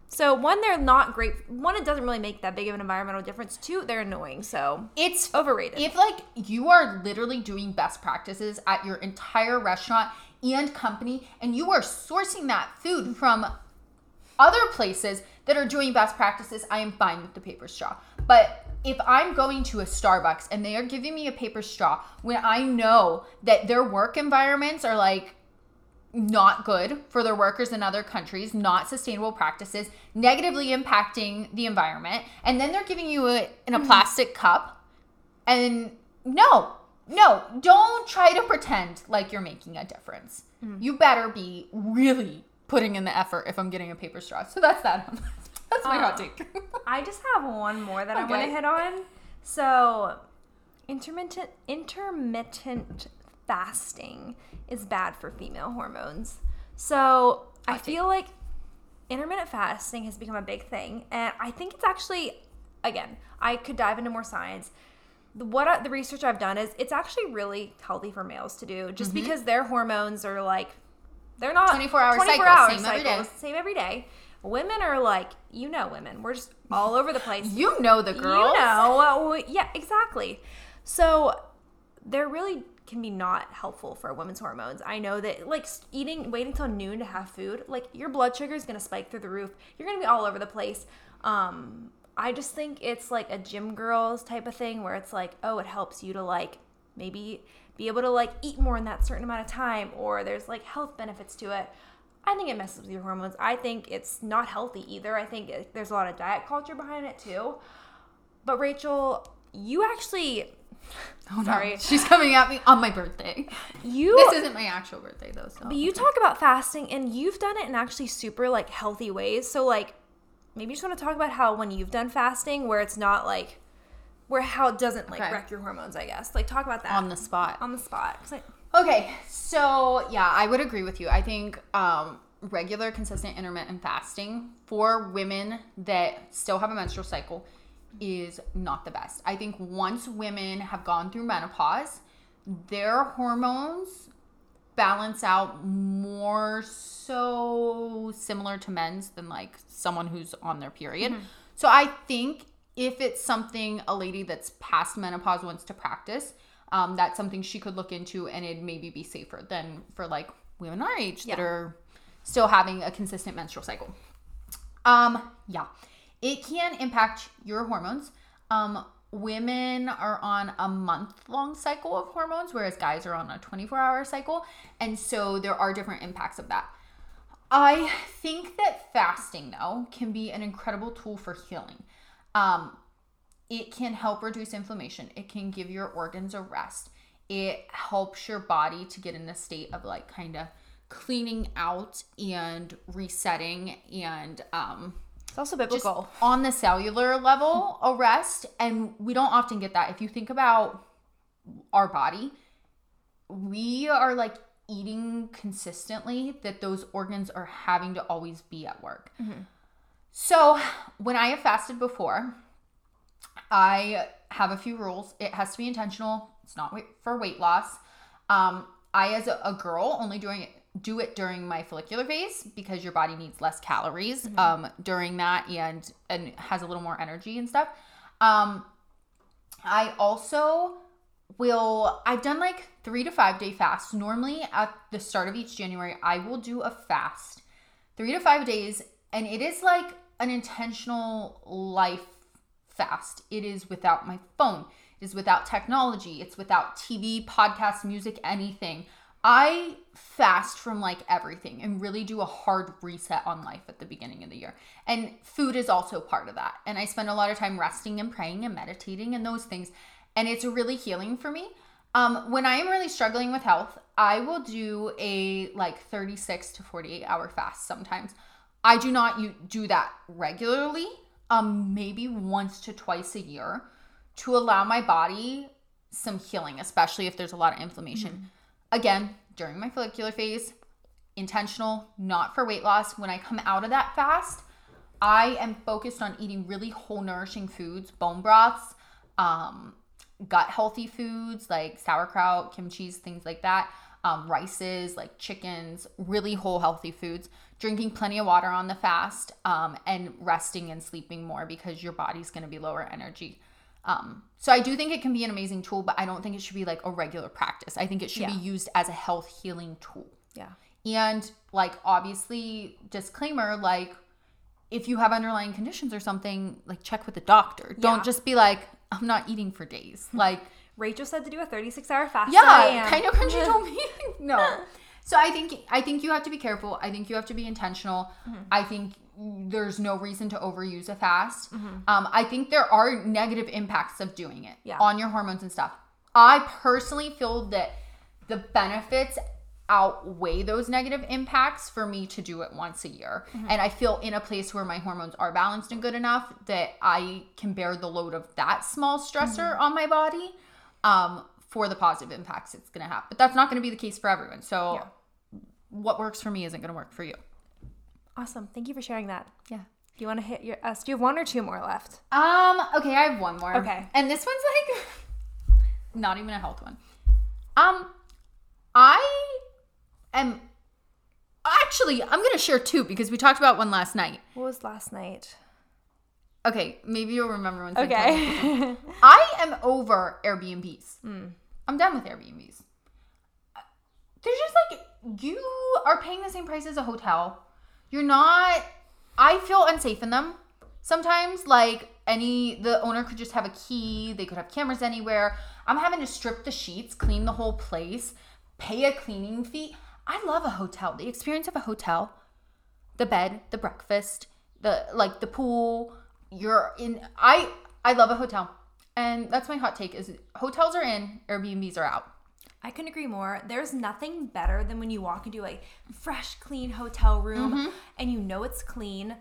So one, they're not great. One, it doesn't really make that big of an environmental difference. Two, they're annoying. So It's overrated. If like you are literally doing best practices at your entire restaurant and company and you are sourcing that food from other places that are doing best practices, I am fine with the paper straw. But if I'm going to a Starbucks and they are giving me a paper straw when I know that their work environments are like not good for their workers in other countries, not sustainable practices, negatively impacting the environment, and then they're giving you it in a mm-hmm. plastic cup. And no, no, don't try to pretend like you're making a difference. Mm. You better be really putting in the effort if I'm getting a paper straw. So that's that. That's my hot Uh, take. I just have one more that I want to hit on. So, intermittent intermittent fasting is bad for female hormones. So I feel like intermittent fasting has become a big thing, and I think it's actually, again, I could dive into more science. The, what I, the research I've done is it's actually really healthy for males to do, just because their hormones are like they're not 24 hour 24 cycles, hour same every day. same every day. Women are like, you know, women. We're just all over the place. You know the girls. You know, uh, yeah, exactly. So they're really can be not helpful for women's hormones. I know that like eating, waiting till noon to have food, like your blood sugar is gonna spike through the roof. You're gonna be all over the place. Um, I just think it's like a gym girls type of thing where it's like, oh, it helps you to like maybe be able to like eat more in that certain amount of time, or there's like health benefits to it. I think it messes with your hormones. I think it's not healthy either. I think it, there's a lot of diet culture behind it too. But Rachel, you actually, Oh, no. Sorry. She's coming at me on my birthday. you This isn't my actual birthday though, so. but you talk about fasting and you've done it in actually super like healthy ways. So like maybe you just want to talk about how when you've done fasting where it's not like where how it doesn't like Okay. wreck your hormones, I guess. Like talk about that on the spot. on the spot. I- Okay, so yeah, I would agree with you. I think um, regular, consistent, intermittent fasting for women that still have a menstrual cycle is not the best. I think once women have gone through menopause, their hormones balance out more so similar to men's than like someone who's on their period. So I think if it's something a lady that's past menopause wants to practice, um, that's something she could look into and it'd maybe be safer than for like women our age that are still having a consistent menstrual cycle. Um, yeah, it can impact your hormones. Um, women are on a month long cycle of hormones, whereas guys are on a 24 hour cycle. And so there are different impacts of that. I think that fasting, though, can be an incredible tool for healing. Um, it can help reduce inflammation, it can give your organs a rest, it helps your body to get in a state of like kind of cleaning out and resetting and um it's also just biblical. on the cellular level a rest. And we don't often get that. If you think about our body we are like eating consistently that those organs are having to always be at work. So when i have fasted before i have a few rules. It has to be intentional. It's not for weight loss. Um, i as a, a girl only doing it do it during my follicular phase because your body needs less calories um, during that and and has a little more energy and stuff. Um, i also will i've done like three to five day fasts. Normally at the start of each january i will do a fast. Three to five days and it is like an intentional life fast. It is without my phone. It is without technology. It's without tv podcast music anything. I fast from like everything and really do a hard reset on life at the beginning of the year. And food is also part of that. And i spend a lot of time resting and praying and meditating and those things. And it's really healing for me. Um, when I am really struggling with health, I will do a like 36 to 48 hour fast sometimes. I do not do that regularly, um, maybe once to twice a year to allow my body some healing, especially if there's a lot of inflammation. Again, during my follicular phase, intentional, not for weight loss. When I come out of that fast, I am focused on eating really whole, nourishing foods, bone broths, um, gut healthy foods like sauerkraut, kimchi, things like that, um, rices like chickens, really whole, healthy foods. Drinking plenty of water on the fast, um, and resting and sleeping more because your body's going to be lower energy. Um, so I do think it can be an amazing tool, but I don't think it should be like a regular practice. I think it should Yeah. be used as a health healing tool. Yeah. And like obviously disclaimer like if you have underlying conditions or something, like check with the doctor. Yeah. Don't just be like I'm not eating for days. Like Rachel said to do a 36 hour fast. yeah, Kinda Krunchy told me no. So I think I think you have to be careful. I think you have to be intentional. Mm-hmm. I think there's no reason to overuse a fast. Um, I think there are negative impacts of doing it Yeah. on your hormones and stuff. I personally feel that the benefits outweigh those negative impacts for me to do it once a year. Mm-hmm. And I feel in a place where my hormones are balanced and good enough that I can bear the load of that small stressor Mm-hmm. on my body um, for the positive impacts it's going to have. But that's not going to be the case for everyone. So Yeah. What works for me isn't going to work for you. Awesome. Thank you for sharing that. Yeah. Do you want to hit your us? Do you have one or two more left? Um, okay, I have one more. Okay. And this one's like not even a health one. Um, I am actually I'm gonna share two because we talked about one last night. What was last night? Okay, maybe you'll remember once I tell you. Okay. I am over Airbnbs. I'm done with Airbnbs. They're just like you are paying the same price as a hotel. You're not. I feel unsafe in them sometimes. Like any, the owner could just have a key. They could have cameras anywhere. I'm having to strip the sheets, clean the whole place, pay a cleaning fee. I love a hotel. The experience of a hotel, the bed, the breakfast, the like the pool. You're in. I I love a hotel, and that's my hot take. Is hotels are in, Airbnbs are out. I couldn't agree more. There's nothing better than when you walk into a fresh, clean hotel room Mm-hmm. and you know it's clean.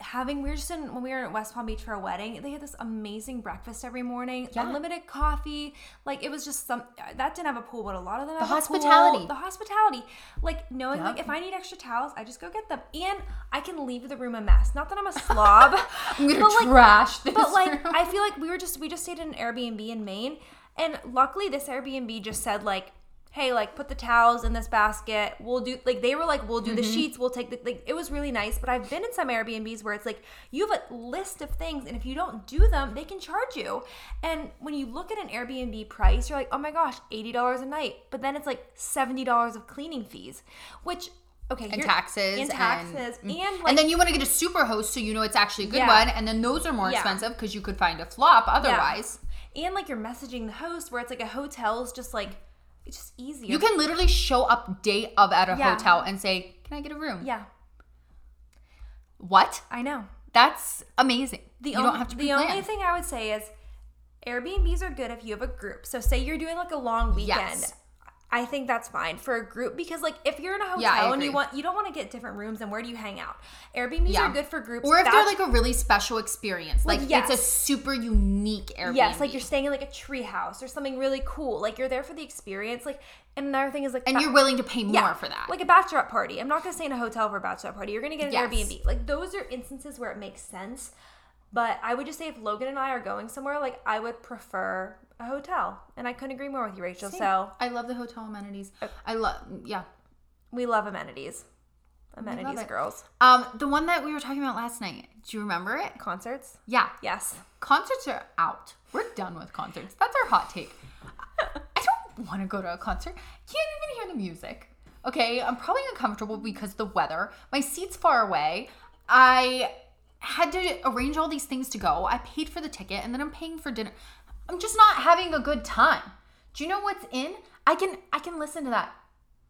Having we were just in when we were at West Palm Beach for a wedding, they had this amazing breakfast every morning, Yeah. unlimited coffee. Like it was just some that didn't have a pool, but a lot of them have a pool. hospitality. The hospitality, like knowing Yep. like if I need extra towels, I just go get them, and I can leave the room a mess. Not that I'm a slob. I'm gonna but, like, trash this. but like room. I feel like we were just we just stayed in an Airbnb in Maine, and luckily this Airbnb just said like, hey, like put the towels in this basket. We'll do like they were like we'll do the Mm-hmm. sheets. We'll take the like it was really nice. But I've been in some Airbnbs where it's like you have a list of things, and if you don't do them, they can charge you. And when you look at an Airbnb price, you're like, oh my gosh, eighty dollars a night. But then it's like seventy dollars of cleaning fees, which. Okay, and taxes and taxes and, like and then you want to get a super host so you know it's actually a good Yeah. one and then those are more Yeah. expensive because you could find a flop otherwise and like you're messaging the host where it's like a hotel is just like it's just easier. you can literally show up day of at a Yeah. hotel and say can i get a room yeah, what I know. that's amazing The you on- don't have to the only thing I would say is Airbnbs are good if you have a group. So say you're doing like a long weekend. Yes. I think that's fine for a group because like if you're in a hotel Yeah, and you want you don't want to get different rooms and where do you hang out? Airbnbs Yeah. are good for groups. or if they're like a really special experience like Like, it's a super unique Airbnb. Yes, like you're staying in like a tree house or something really cool. Like you're there for the experience. Like and another thing is like and ba- you're willing to pay more for that Like a bachelorette party. I'm not gonna stay in a hotel for a bachelorette party. You're gonna get an Yes. Airbnb. Like those are instances where it makes sense. But I would just say if Logan and I are going somewhere, like I would prefer a hotel. And I couldn't agree more with you, Rachel. So i love the hotel amenities i love yeah we love amenities. Amenities it. girls. um the one that we were talking about last night do you remember it Concerts? yeah Yes. concerts are out. We're done with concerts. That's our hot take. I don't want to go to a concert. Can't even hear the music. Okay, I'm probably uncomfortable because of the weather. My seat's far away. I had to arrange all these things to go. I paid for the ticket and then I'm paying for dinner. I'm just not having a good time. Do you know what's in? I can I can listen to that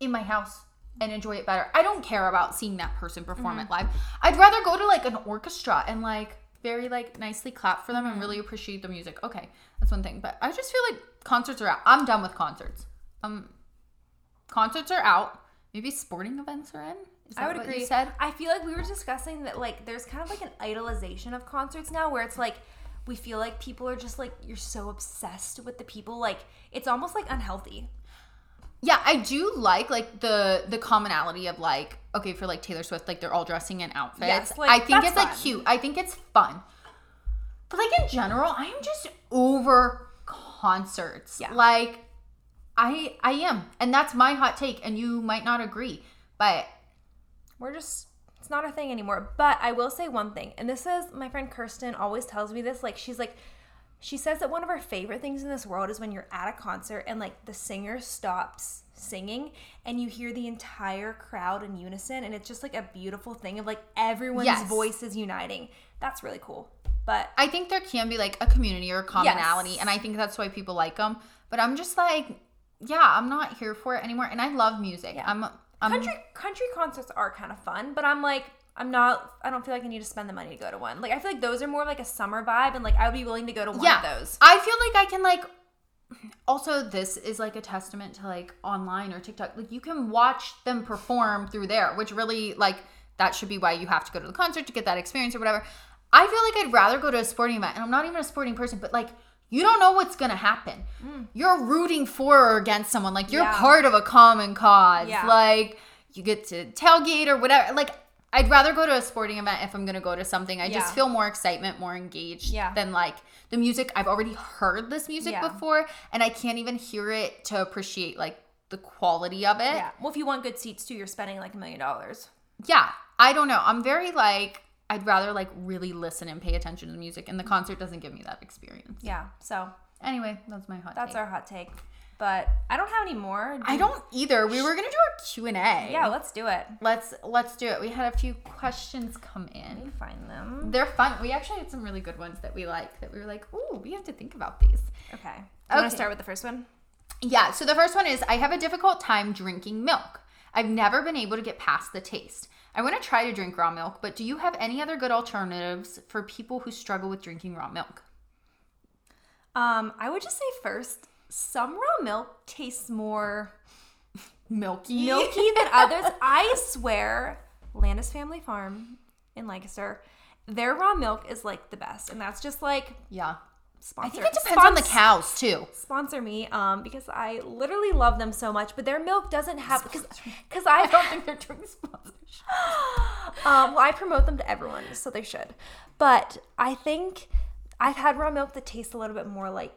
in my house and enjoy it better. I don't care about seeing that person perform it live. I'd rather go to like an orchestra and like very like nicely clap for them and really appreciate the music. Okay, that's one thing. But I just feel like concerts are out. I'm done with concerts. Um, concerts are out. Maybe sporting events are in. I would agree. Said I feel like we were discussing that like there's kind of like an idolization of concerts now where it's like we feel like people are just like you're so obsessed with the people like it's almost like unhealthy. Yeah, I do like like the the commonality of like okay for like Taylor Swift like they're all dressing in outfits. Yes, like, I think it's like cute. I think it's fun. But like in general, I am just over concerts. Yeah. Like I I am. And that's my hot take and you might not agree. But We're just it's not a thing anymore. But I will say one thing, and this is my friend Kirsten always tells me this. Like she's like she says that one of her favorite things in this world is when you're at a concert and like the singer stops singing and you hear the entire crowd in unison and it's just like a beautiful thing of like everyone's Yes. voices uniting. That's really cool. But I think there can be like a community or a commonality, Yes. and I think that's why people like them. But I'm just like, yeah, I'm not here for it anymore. And I love music. I'm, I'm country country concerts are kind of fun, but I'm like I'm not I don't feel like I need to spend the money to go to one. Like I feel like those are more like a summer vibe and like I would be willing to go to one yeah. of those. I feel like I can like. Also, this is like a testament to like online or TikTok. Like you can watch them perform through there, which really like that should be why you have to go to the concert to get that experience or whatever. I feel like I'd rather go to a sporting event, and I'm not even a sporting person, but like you don't know what's gonna happen. You're rooting for or against someone. Like you're Mm. Yeah. part of a common cause. Yeah. Like you get to tailgate or whatever. Like I'd rather go to a sporting event if I'm gonna go to something. I Yeah. just feel more excitement, more engaged Yeah. than like the music. I've already heard this music Yeah. before and I can't even hear it to appreciate like the quality of it. Yeah. Well, if you want good seats too, you're spending like a million dollars. yeah i don't know i'm very like i'd rather like really listen and pay attention to the music and the concert doesn't give me that experience Yeah. So anyway that's my hot that's take. our hot take. But I don't have any more. Do i don't either we were gonna do our q&a Yeah, let's do it. let's let's do it we had a few questions come in. Let me find them. they're fun we actually had some really good ones that we like that we were like oh we have to think about these Okay. You want to start with the first one? yeah so the first one is i have a difficult time drinking milk i've never been able to get past the taste i want to try to drink raw milk but do you have any other good alternatives for people who struggle with drinking raw milk? Um, I would just say first, some raw milk tastes more milky? milky than others. I swear, Landis Family Farm in Lancaster, their raw milk is like the best, and that's just like yeah sponsor. I think it depends on the cows too. Sponsor me, um, because I literally love them so much, but their milk doesn't have because because I don't think they're doing sponsorship. um, well, I promote them to everyone, so they should. But I think I've had raw milk that tastes a little bit more like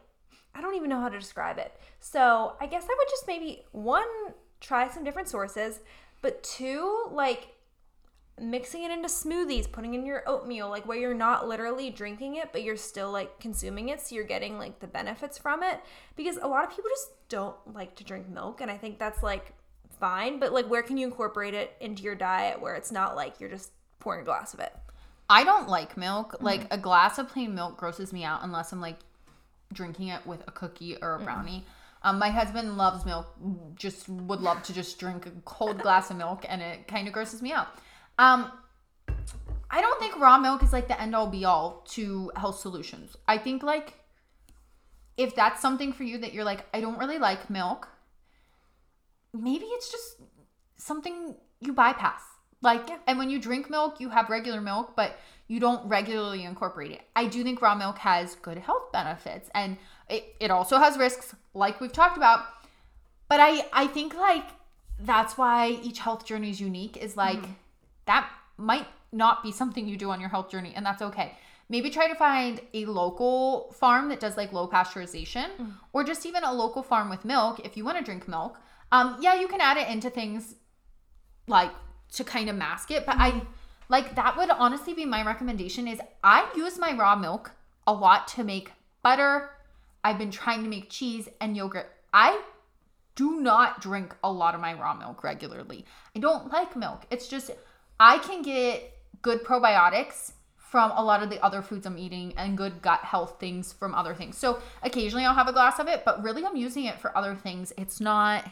I don't even know how to describe it. So I guess I would just maybe one try some different sources, but two like mixing it into smoothies, putting in your oatmeal, like where you're not literally drinking it, but you're still like consuming it, so you're getting like the benefits from it. Because a lot of people just don't like to drink milk, and I think that's like fine. But like, where can you incorporate it into your diet where it's not like you're just pouring a glass of it? I don't like milk. Like a glass of plain milk grosses me out unless I'm like drinking it with a cookie or a brownie. Um, my husband loves milk. Just would love to just drink a cold glass of milk, and it kind of grosses me out. Um, I don't think raw milk is like the end all be all to health solutions. I think like if that's something for you that you're like, I don't really like milk, maybe it's just something you bypass. Like, and when you drink milk, you have regular milk, but you don't regularly incorporate it. I do think raw milk has good health benefits and it, it also has risks, like we've talked about. But I, I think like that's why each health journey is unique, is like that might not be something you do on your health journey, and that's okay. Maybe try to find a local farm that does like low pasteurization, or just even a local farm with milk if you want to drink milk. Um, yeah, you can add it into things like to kind of mask it, but I like that would honestly be my recommendation is I use my raw milk a lot to make butter. I've been trying to make cheese and yogurt. I do not drink a lot of my raw milk regularly. I don't like milk. It's just I can get good probiotics from a lot of the other foods I'm eating and good gut health things from other things. So occasionally I'll have a glass of it, but really I'm using it for other things. It's not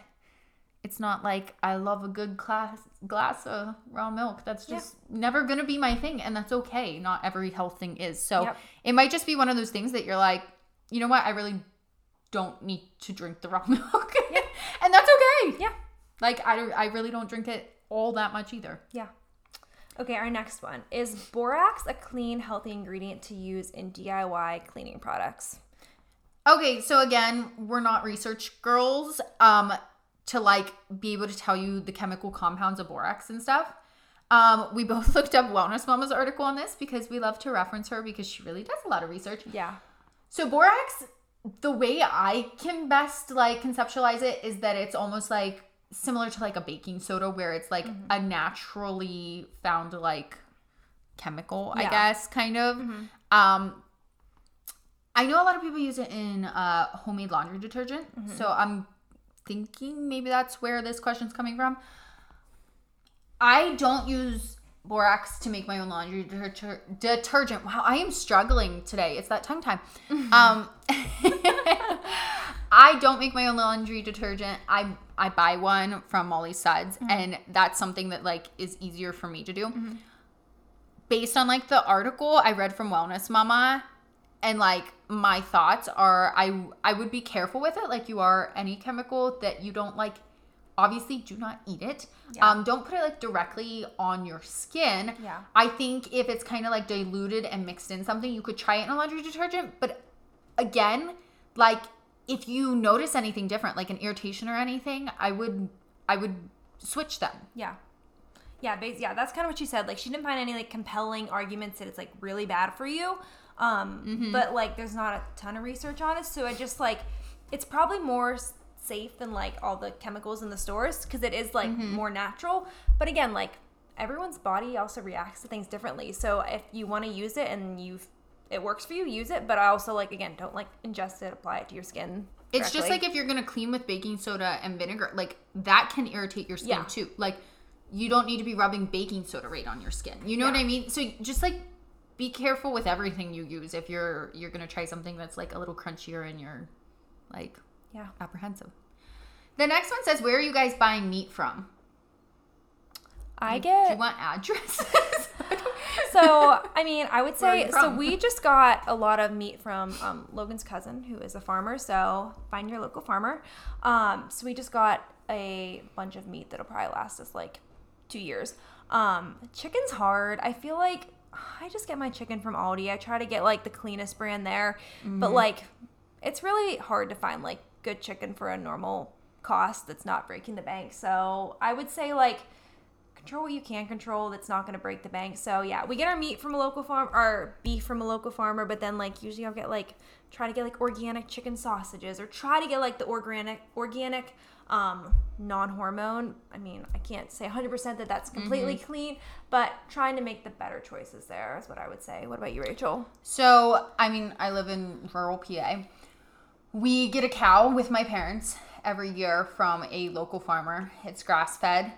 it's not like I love a good glass glass of raw milk. That's just never gonna be my thing, and that's okay. Not every health thing is. So Yep. it might just be one of those things that you're like, you know what, I really don't need to drink the raw milk, and that's okay. Yeah. Like I, I really don't drink it all that much either. Yeah. Okay, our next one is borax a clean, healthy ingredient to use in DIY cleaning products? Okay, so again, we're not research girls um to like be able to tell you the chemical compounds of borax and stuff. Um, we both looked up Wellness Mama's article on this because we love to reference her because she really does a lot of research. Yeah. So borax, the way I can best like conceptualize it is that it's almost like similar to like a baking soda where it's like a naturally found like chemical, I guess, kind of. Um I know a lot of people use it in uh homemade laundry detergent. So I'm thinking maybe that's where this question's coming from. I don't use borax to make my own laundry deter- detergent. Wow, I am struggling today. It's that tongue time. um, I don't make my own laundry detergent. I I buy one from Molly Suds, and that's something that like is easier for me to do. Based on like the article I read from Wellness Mama, and like my thoughts are I I would be careful with it like you are any chemical that you don't like obviously do not eat it. Yeah. Um don't put it like directly on your skin. Yeah. I think if it's kind of like diluted and mixed in something, you could try it in a laundry detergent, but again, like if you notice anything different, like an irritation or anything, I would I would switch them. Yeah. Yeah, bas- yeah, that's kind of what she said. Like she didn't find any like compelling arguments that it's like really bad for you. Um, Mm-hmm. but like there's not a ton of research on it, so I just like it's probably more safe than like all the chemicals in the stores because it is like Mm-hmm. more natural. But again, like everyone's body also reacts to things differently. So if you want to use it and you it works for you, use it. But I also like again, don't like ingest it, apply it to your skin. It's just like if you're gonna clean with baking soda and vinegar, like that can irritate your skin Yeah. too. Like you don't need to be rubbing baking soda right on your skin. You know what I mean? So just like be careful with everything you use if you're you're gonna try something that's like a little crunchier and you're like yeah. apprehensive. The next one says, "Where are you guys buying meat from?" I Do get you want addresses? so I mean, I would say so. We just got a lot of meat from um, Logan's cousin, who is a farmer. So find your local farmer. Um, so we just got a bunch of meat that'll probably last us like two years. Um, chicken's hard. I feel like I just get my chicken from Aldi. I try to get like the cleanest brand there, but Mm-hmm. like it's really hard to find like good chicken for a normal cost that's not breaking the bank. So I would say like control what you can control that's not going to break the bank. So yeah, we get our meat from a local farm, our beef from a local farmer, but then like usually I'll get like try to get like organic chicken sausages or try to get like the organic organic um non-hormone. I mean, I can't say 100% that that's completely clean, but trying to make the better choices there is what I would say. What about you, Rachel? So, I mean, I live in rural PA. We get a cow with my parents every year from a local farmer. It's grass fed.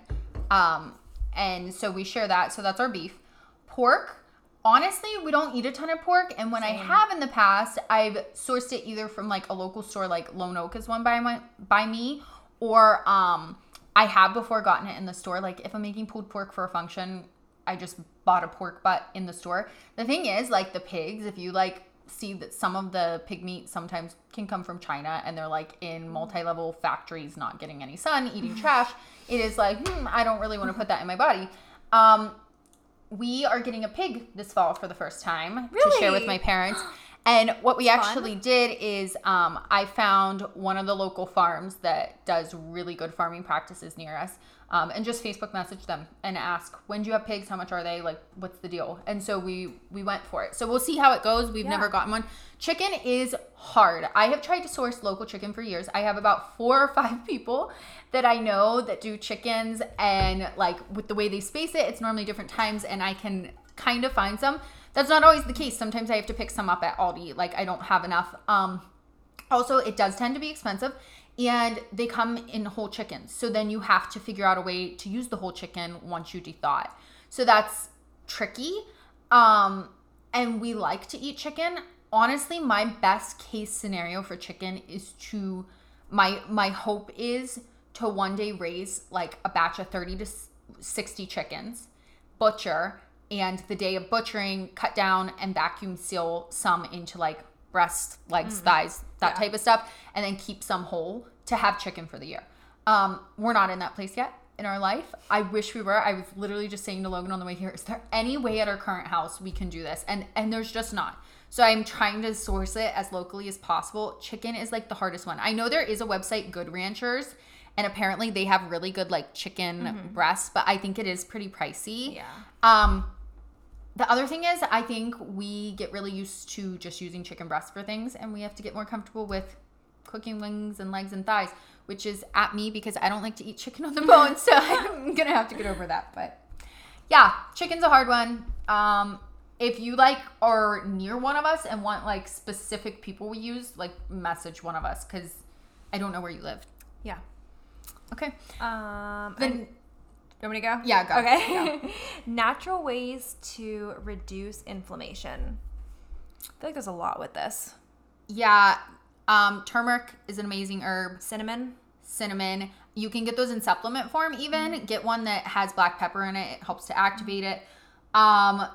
Um, and so we share that. So that's our beef. Pork, honestly, we don't eat a ton of pork. And when I have in the past, I've sourced it either from like a local store, like Lone Oak is one by my by me, or um, I have before gotten it in the store. Like if I'm making pulled pork for a function, I just bought a pork butt in the store. The thing is, like the pigs, if you like see that some of the pig meat sometimes can come from China and they're like in multi-level factories not getting any sun, eating trash, it is like, hmm, I don't really want to put that in my body. Um, we are getting a pig this fall for the first time to share with my parents. And what we Fun. actually did is um, I found one of the local farms that does really good farming practices near us um, and just Facebook message them and ask, when do you have pigs? How much are they? Like, what's the deal? And so we we went for it. So we'll see how it goes. We've Yeah. never gotten one. Chicken is hard. I have tried to source local chicken for years. I have about four or five people that I know that do chickens and like with the way they space it, it's normally different times and I can kind of find some. That's not always the case. Sometimes I have to pick some up at Aldi. Like I don't have enough. Um also it does tend to be expensive and they come in whole chickens. So then you have to figure out a way to use the whole chicken once you dethaw it. So that's tricky. Um and we like to eat chicken. Honestly, my best case scenario for chicken is to my my hope is to one day raise like a batch of 30 to 60 chickens, butcher, and the day of butchering, cut down and vacuum seal some into like breast, legs, thighs, that Yeah. type of stuff, and then keep some whole to have chicken for the year. Um, we're not in that place yet in our life. I wish we were. I was literally just saying to Logan on the way here, is there any way at our current house we can do this? And and there's just not. So I'm trying to source it as locally as possible. Chicken is like the hardest one. I know there is a website, Good Ranchers, and apparently they have really good like chicken breasts, but I think it is pretty pricey. Yeah. Um, the other thing is, I think we get really used to just using chicken breasts for things, and we have to get more comfortable with cooking wings and legs and thighs, which is at me because I don't like to eat chicken on the bone, so I'm gonna have to get over that. But yeah, chicken's a hard one. Um, if you like are near one of us and want like specific people we use, like message one of us because I don't know where you live. Yeah. Okay. Um, Then- and- you want me to go? Yeah, go. Okay. Natural ways to reduce inflammation. I feel like there's a lot with this. Yeah. Um, turmeric is an amazing herb. Cinnamon. cinnamon. You can get those in supplement form even. Get one that has black pepper in it. It helps to activate it. Um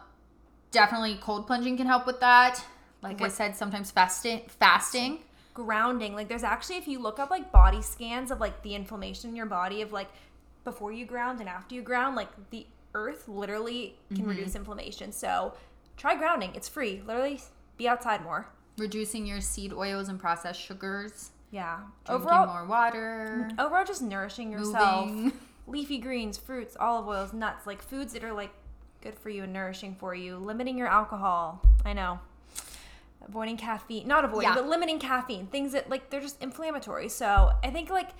definitely cold plunging can help with that. Like I said, sometimes fasting fasting. grounding like there's actually if you look up like body scans of like the inflammation in your body of like before you ground and after you ground like the earth literally can mm-hmm. reduce inflammation so try grounding it's free literally be outside more Reducing your seed oils and processed sugars. Yeah. Drinking overall, more water. Mm, overall, just nourishing yourself. Moving. Leafy greens, fruits, olive oils, nuts, like foods that are like good for you and nourishing for you. Limiting your alcohol. I know. Avoiding caffeine, not avoiding, Yeah. but limiting caffeine. Things that like they're just inflammatory. So I think like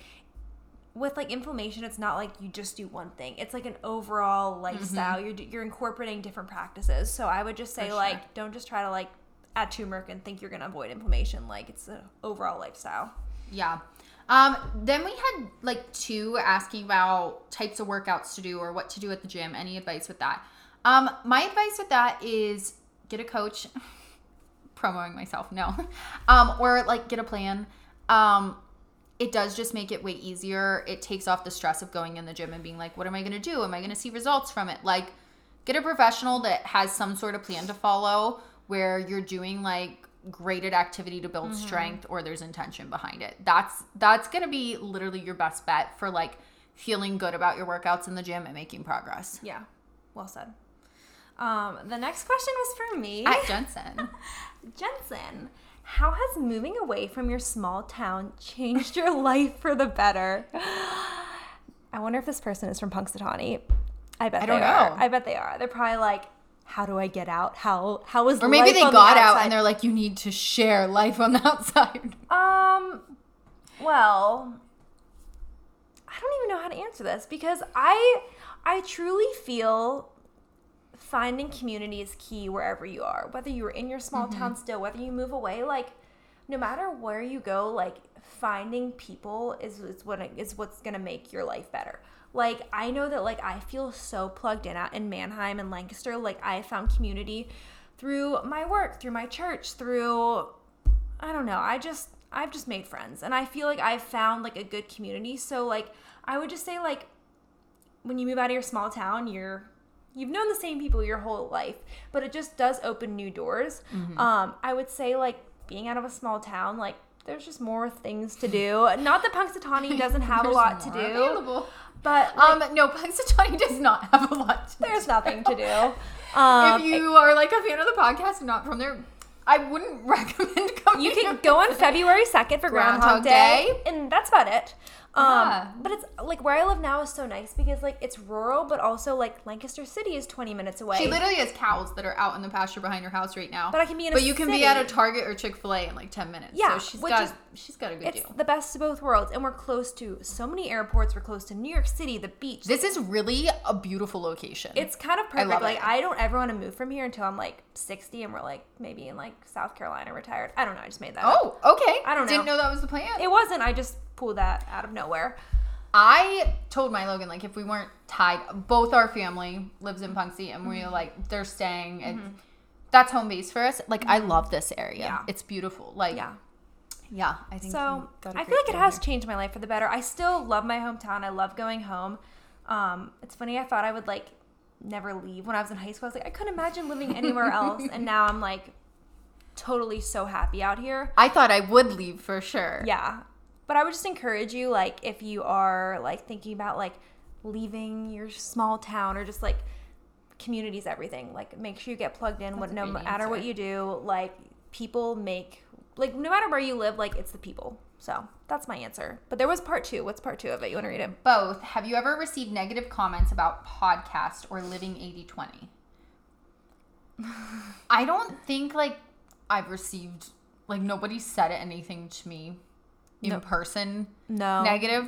with like inflammation, it's not like you just do one thing. It's like an overall lifestyle. You're you're incorporating different practices. So I would just say For like don't just try to like add turmeric and think you're gonna avoid inflammation. Like it's an overall lifestyle. Yeah. Um, then we had like two asking about types of workouts to do or what to do at the gym. Any advice with that? Um, my advice with that is get a coach. Promoting myself, no. Um, or like get a plan. Um, it does just make it way easier. It takes off the stress of going in the gym and being like, what am I going to do? Am I going to see results from it? Like, get a professional that has some sort of plan to follow where you're doing like graded activity to build strength or there's intention behind it. That's that's going to be literally your best bet for like feeling good about your workouts in the gym and making progress. Yeah, well said. Um, the next question was for me. At Jensen. Jensen, how has moving away from your small town changed your life for the better? I wonder if this person is from Punxsutawney. I bet I don't they are. know. I bet they are. They're probably like, how do I get out? How how is Or maybe they on the got out and they're like, you need to share life on the outside. Um, well, I don't even know how to answer this because I I truly feel finding community is key wherever you are. Whether you're in your small town mm-hmm. still, whether you move away, like no matter where you go, like finding people is, is what is what's gonna make your life better. Like I know that like I feel so plugged in out in Manheim and Lancaster. Like I found community through my work, through my church, through I don't know. I just I've just made friends and I feel like I've found like a good community. So like I would just say like when you move out of your small town, you're you've known the same people your whole life, but it just does open new doors. Um I would say like being out of a small town like there's just more things to do. Not that Punxsutawney doesn't have a lot to do, available. but like, Um, no, Punxsutawney does not have a lot to there's nothing to do. Um, if you are like a fan of the podcast and not from there, I wouldn't recommend going. You can go on February 2nd for Groundhog, Groundhog Day, Day. and that's about it. Um, Yeah. But it's like where I live now is so nice because like it's rural, but also like Lancaster City is 20 minutes away. She literally has cows that are out in the pasture behind her house right now. But I can be in a But you can be at a. Target or Chick Fil A in like ten minutes. Yeah, so she's got is- she's got a good it's deal. the best of both worlds, and we're close to so many airports. We're close to New York City, the beach. This is really a beautiful location. it's kind of perfect. love like it. I don't ever want to move from here until I'm like 60, and we're like maybe in like South Carolina retired. I don't know. I just made that. up. oh okay. I don't know. Didn't know that was the plan. It wasn't. I just pulled that out of nowhere. I told my Logan like if we weren't tied, both our family lives in Punxsy, and we're Mm-hmm. like they're staying, and that's home base for us. Like I love this area. Mm-hmm. Yeah. It's beautiful. Like Yeah. yeah, I think. So you got a I feel like it has here. changed my life for the better. I still love my hometown. I love going home. Um, it's funny. I thought I would like never leave when I was in high school. I was like, I couldn't imagine living anywhere else, and now I'm like totally so happy out here. I thought I would leave for sure. Yeah, but I would just encourage you, like, if you are like thinking about like leaving your small town or just like communities, everything. Like, make sure you get plugged in. What That's no matter what you do, like people make like no matter where you live, like it's the people. So that's my answer. But there was part two. What's part two of it? You want to read it? Both. Have you ever received negative comments about podcast or living 80 20? I don't think like I've received like nobody said anything to me in No. person No. negative.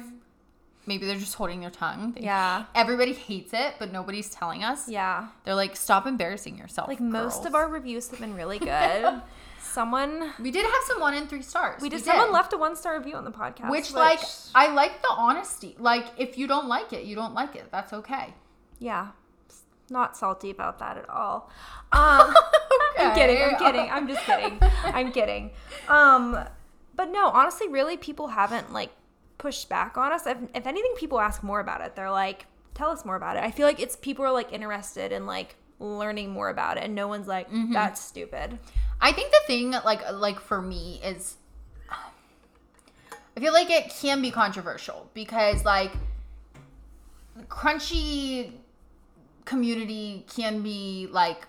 Maybe they're just holding their tongue. Yeah. Everybody hates it, but nobody's telling us. Yeah. They're like, stop embarrassing yourself. Like most of our reviews have been really good. someone We did have some one and three stars. we did someone left a one star review on the podcast. Which, like, I like the honesty. Like, if you don't like it, you don't like it. That's okay. yeah. Not salty about that at all. Um I'm kidding. I'm kidding. I'm just kidding. I'm kidding. Um, but no, honestly, really, people haven't like pushed back on us. If, if anything, people ask more about it. They're like, "Tell us more about it." I feel like it's people are like interested in like learning more about it, and no one's like, Mm-hmm. "That's stupid." I think the thing, like, like for me is, I feel like it can be controversial because, like, crunchy community can be like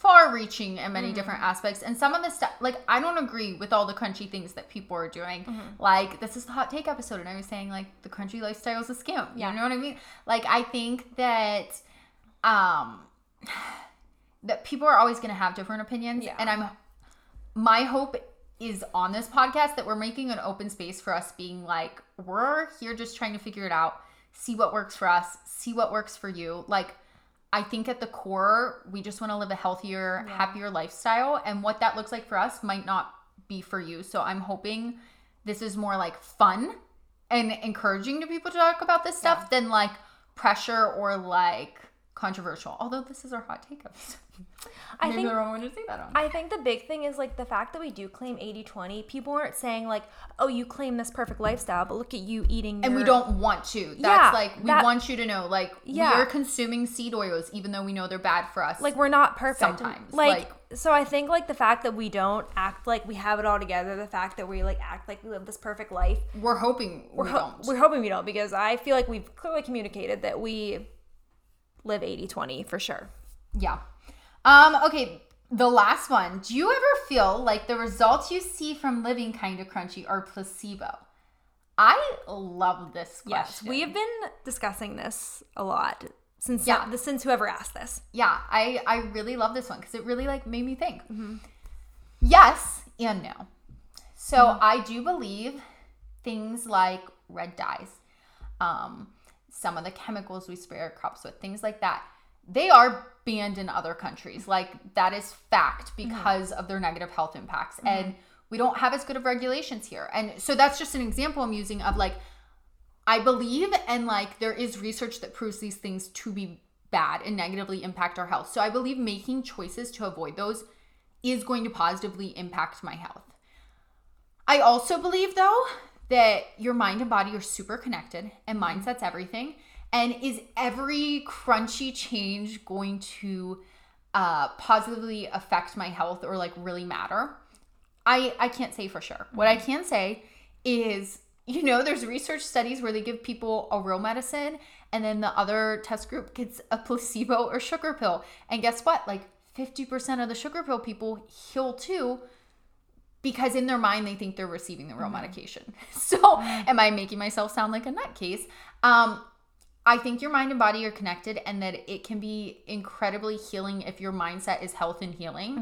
far reaching in many different aspects and some of the stuff like i don't agree with all the crunchy things that people are doing like this is the hot take episode and i was saying like the crunchy lifestyle is a scam Yeah. you know what i mean like i think that um that people are always going to have different opinions Yeah. and i'm my hope is on this podcast that we're making an open space for us being like we're here just trying to figure it out see what works for us see what works for you like i think at the core we just want to live a healthier Yeah. happier lifestyle and what that looks like for us might not be for you so i'm hoping this is more like fun and encouraging to people to talk about this stuff than like pressure or like controversial although this is our hot take episode I Maybe think the wrong one to say that on I think the big thing is like the fact that we do claim 80-20. People aren't saying like, "Oh, you claim this perfect lifestyle, but look at you eating." and we don't want to. That's Yeah, like we that- want you to know, like Yeah. we're consuming seed oils, even though we know they're bad for us. like we're not perfect Sometimes, like, so i think like the fact that we don't act like we have it all together the fact that we like act like we live this perfect life we're hoping we ho- don't. we're hoping we don't because i feel like we've clearly communicated that we live 80-20 for sure yeah. Um. Okay. The last one. Do you ever feel like the results you see from living kind of crunchy are placebo? I love this yes question. we have been discussing this a lot since Yeah. yeah. since whoever asked this yeah i i really love this one because it really like made me think Mm-hmm. yes and no so Mm-hmm. i do believe things like red dyes um some of the chemicals we spray our crops with things like that they are banned in other countries like that is fact Mm-hmm. because of their negative health impacts and we don't have as good of regulations here and so that's just an example i'm using of like I believe and like there is research that proves these things to be bad and negatively impact our health. So I believe making choices to avoid those is going to positively impact my health. I also believe though that your mind and body are super connected and mindset's everything. And is every crunchy change going to uh, positively affect my health or like really matter? I I can't say for sure. What I can say is, you know, there's research studies where they give people a real medicine and then the other test group gets a placebo or sugar pill. And guess what? Like 50% of the sugar pill people heal too because in their mind they think they're receiving the real medication. So, am I making myself sound like a nutcase? Um I think your mind and body are connected and that it can be incredibly healing if your mindset is health and healing.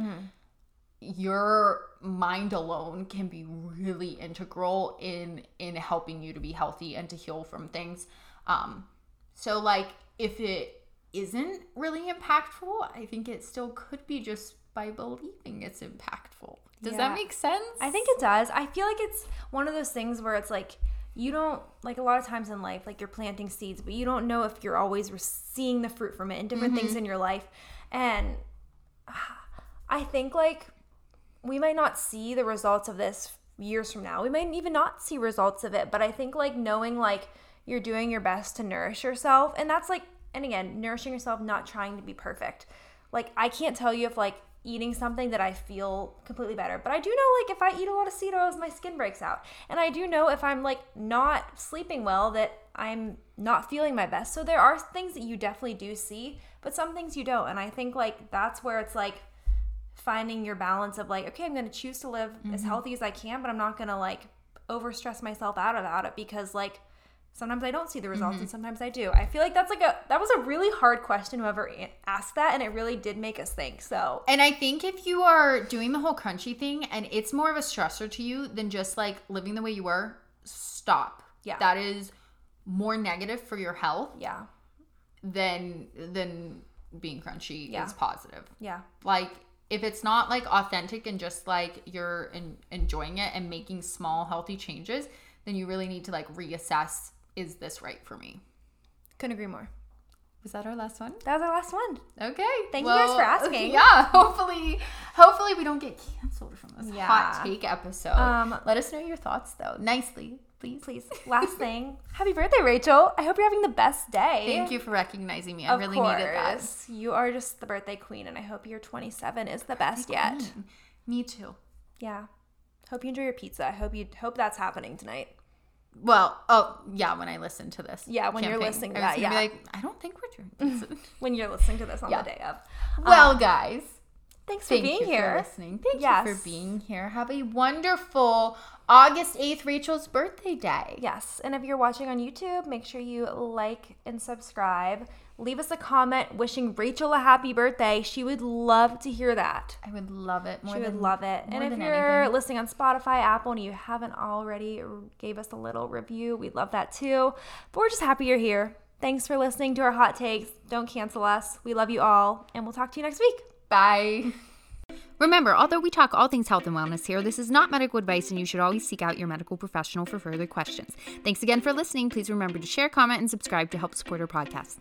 Your mind alone can be really integral in in helping you to be healthy and to heal from things. Um so like if it isn't really impactful i think it still could be just by believing it's impactful does Yeah. that make sense I think it does. I feel like it's one of those things where it's like you don't like a lot of times in life, like you're planting seeds, but you don't know if you're always seeing the fruit from it and different things mm-hmm. in your life. And I think like we might not see the results of this years from now. We might even not see results of it, but I think like knowing like you're doing your best to nourish yourself, and that's like, and again, nourishing yourself, not trying to be perfect. Like I can't tell you if like eating something that I feel completely better. But I do know like if I eat a lot of seed oils, my skin breaks out. And I do know if I'm like not sleeping well that I'm not feeling my best. So there are things that you definitely do see, but some things you don't. And I think like that's where it's like finding your balance of like, okay, I'm gonna choose to live as mm-hmm. healthy as I can, but I'm not gonna like over stress myself out about it because like sometimes I don't see the results and mm-hmm. sometimes I do. I feel like that's like a that was a really hard question whoever asked that and it really did make us think. So And I think if you are doing the whole crunchy thing and it's more of a stressor to you than just like living the way you were, stop. Yeah. That is more negative for your health yeah, than than being crunchy Yeah. is positive. yeah. Like if it's not like authentic and just like you're en- enjoying it and making small healthy changes, then you really need to like reassess is this right for me? Couldn't agree more. Was that our last one? That was our last one. Okay. Thank you guys for asking. Yeah, hopefully, hopefully we don't get canceled from this Yeah. hot take episode. Um, Let us know your thoughts though, nicely, please. Please, last thing. Happy birthday, Rachel. I hope you're having the best day. Thank you for recognizing me. I Of really course. needed that. You are just the birthday queen, and I hope your 27 is the best yet. Me too. Yeah. Hope you enjoy your pizza. I hope you hope that's happening tonight. Well, oh yeah, when I listen to this. Yeah, when you're listening to that, yeah. Be like, I don't think we're doing this. When you're listening to this on Yeah. the day of. well, um, guys, Thanks for Thank being you here. for listening. Thank you for being here. Have a wonderful August 8th, Rachel's birthday day. Yes, and if you're watching on YouTube, make sure you like and subscribe. Leave us a comment wishing Rachel a happy birthday. She would love to hear that. I would love it. More she than, would love it. more And if you're anything. listening on Spotify, Apple, and you haven't already gave us a little review, we'd love that too. But we're just happy you're here. Thanks for listening to our hot takes. Don't cancel us. We love you all, and we'll talk to you next week. Bye. Remember, although we talk all things health and wellness here, this is not medical advice and you should always seek out your medical professional for further questions. Thanks again for listening. Please remember to share, comment, and subscribe to help support our podcast.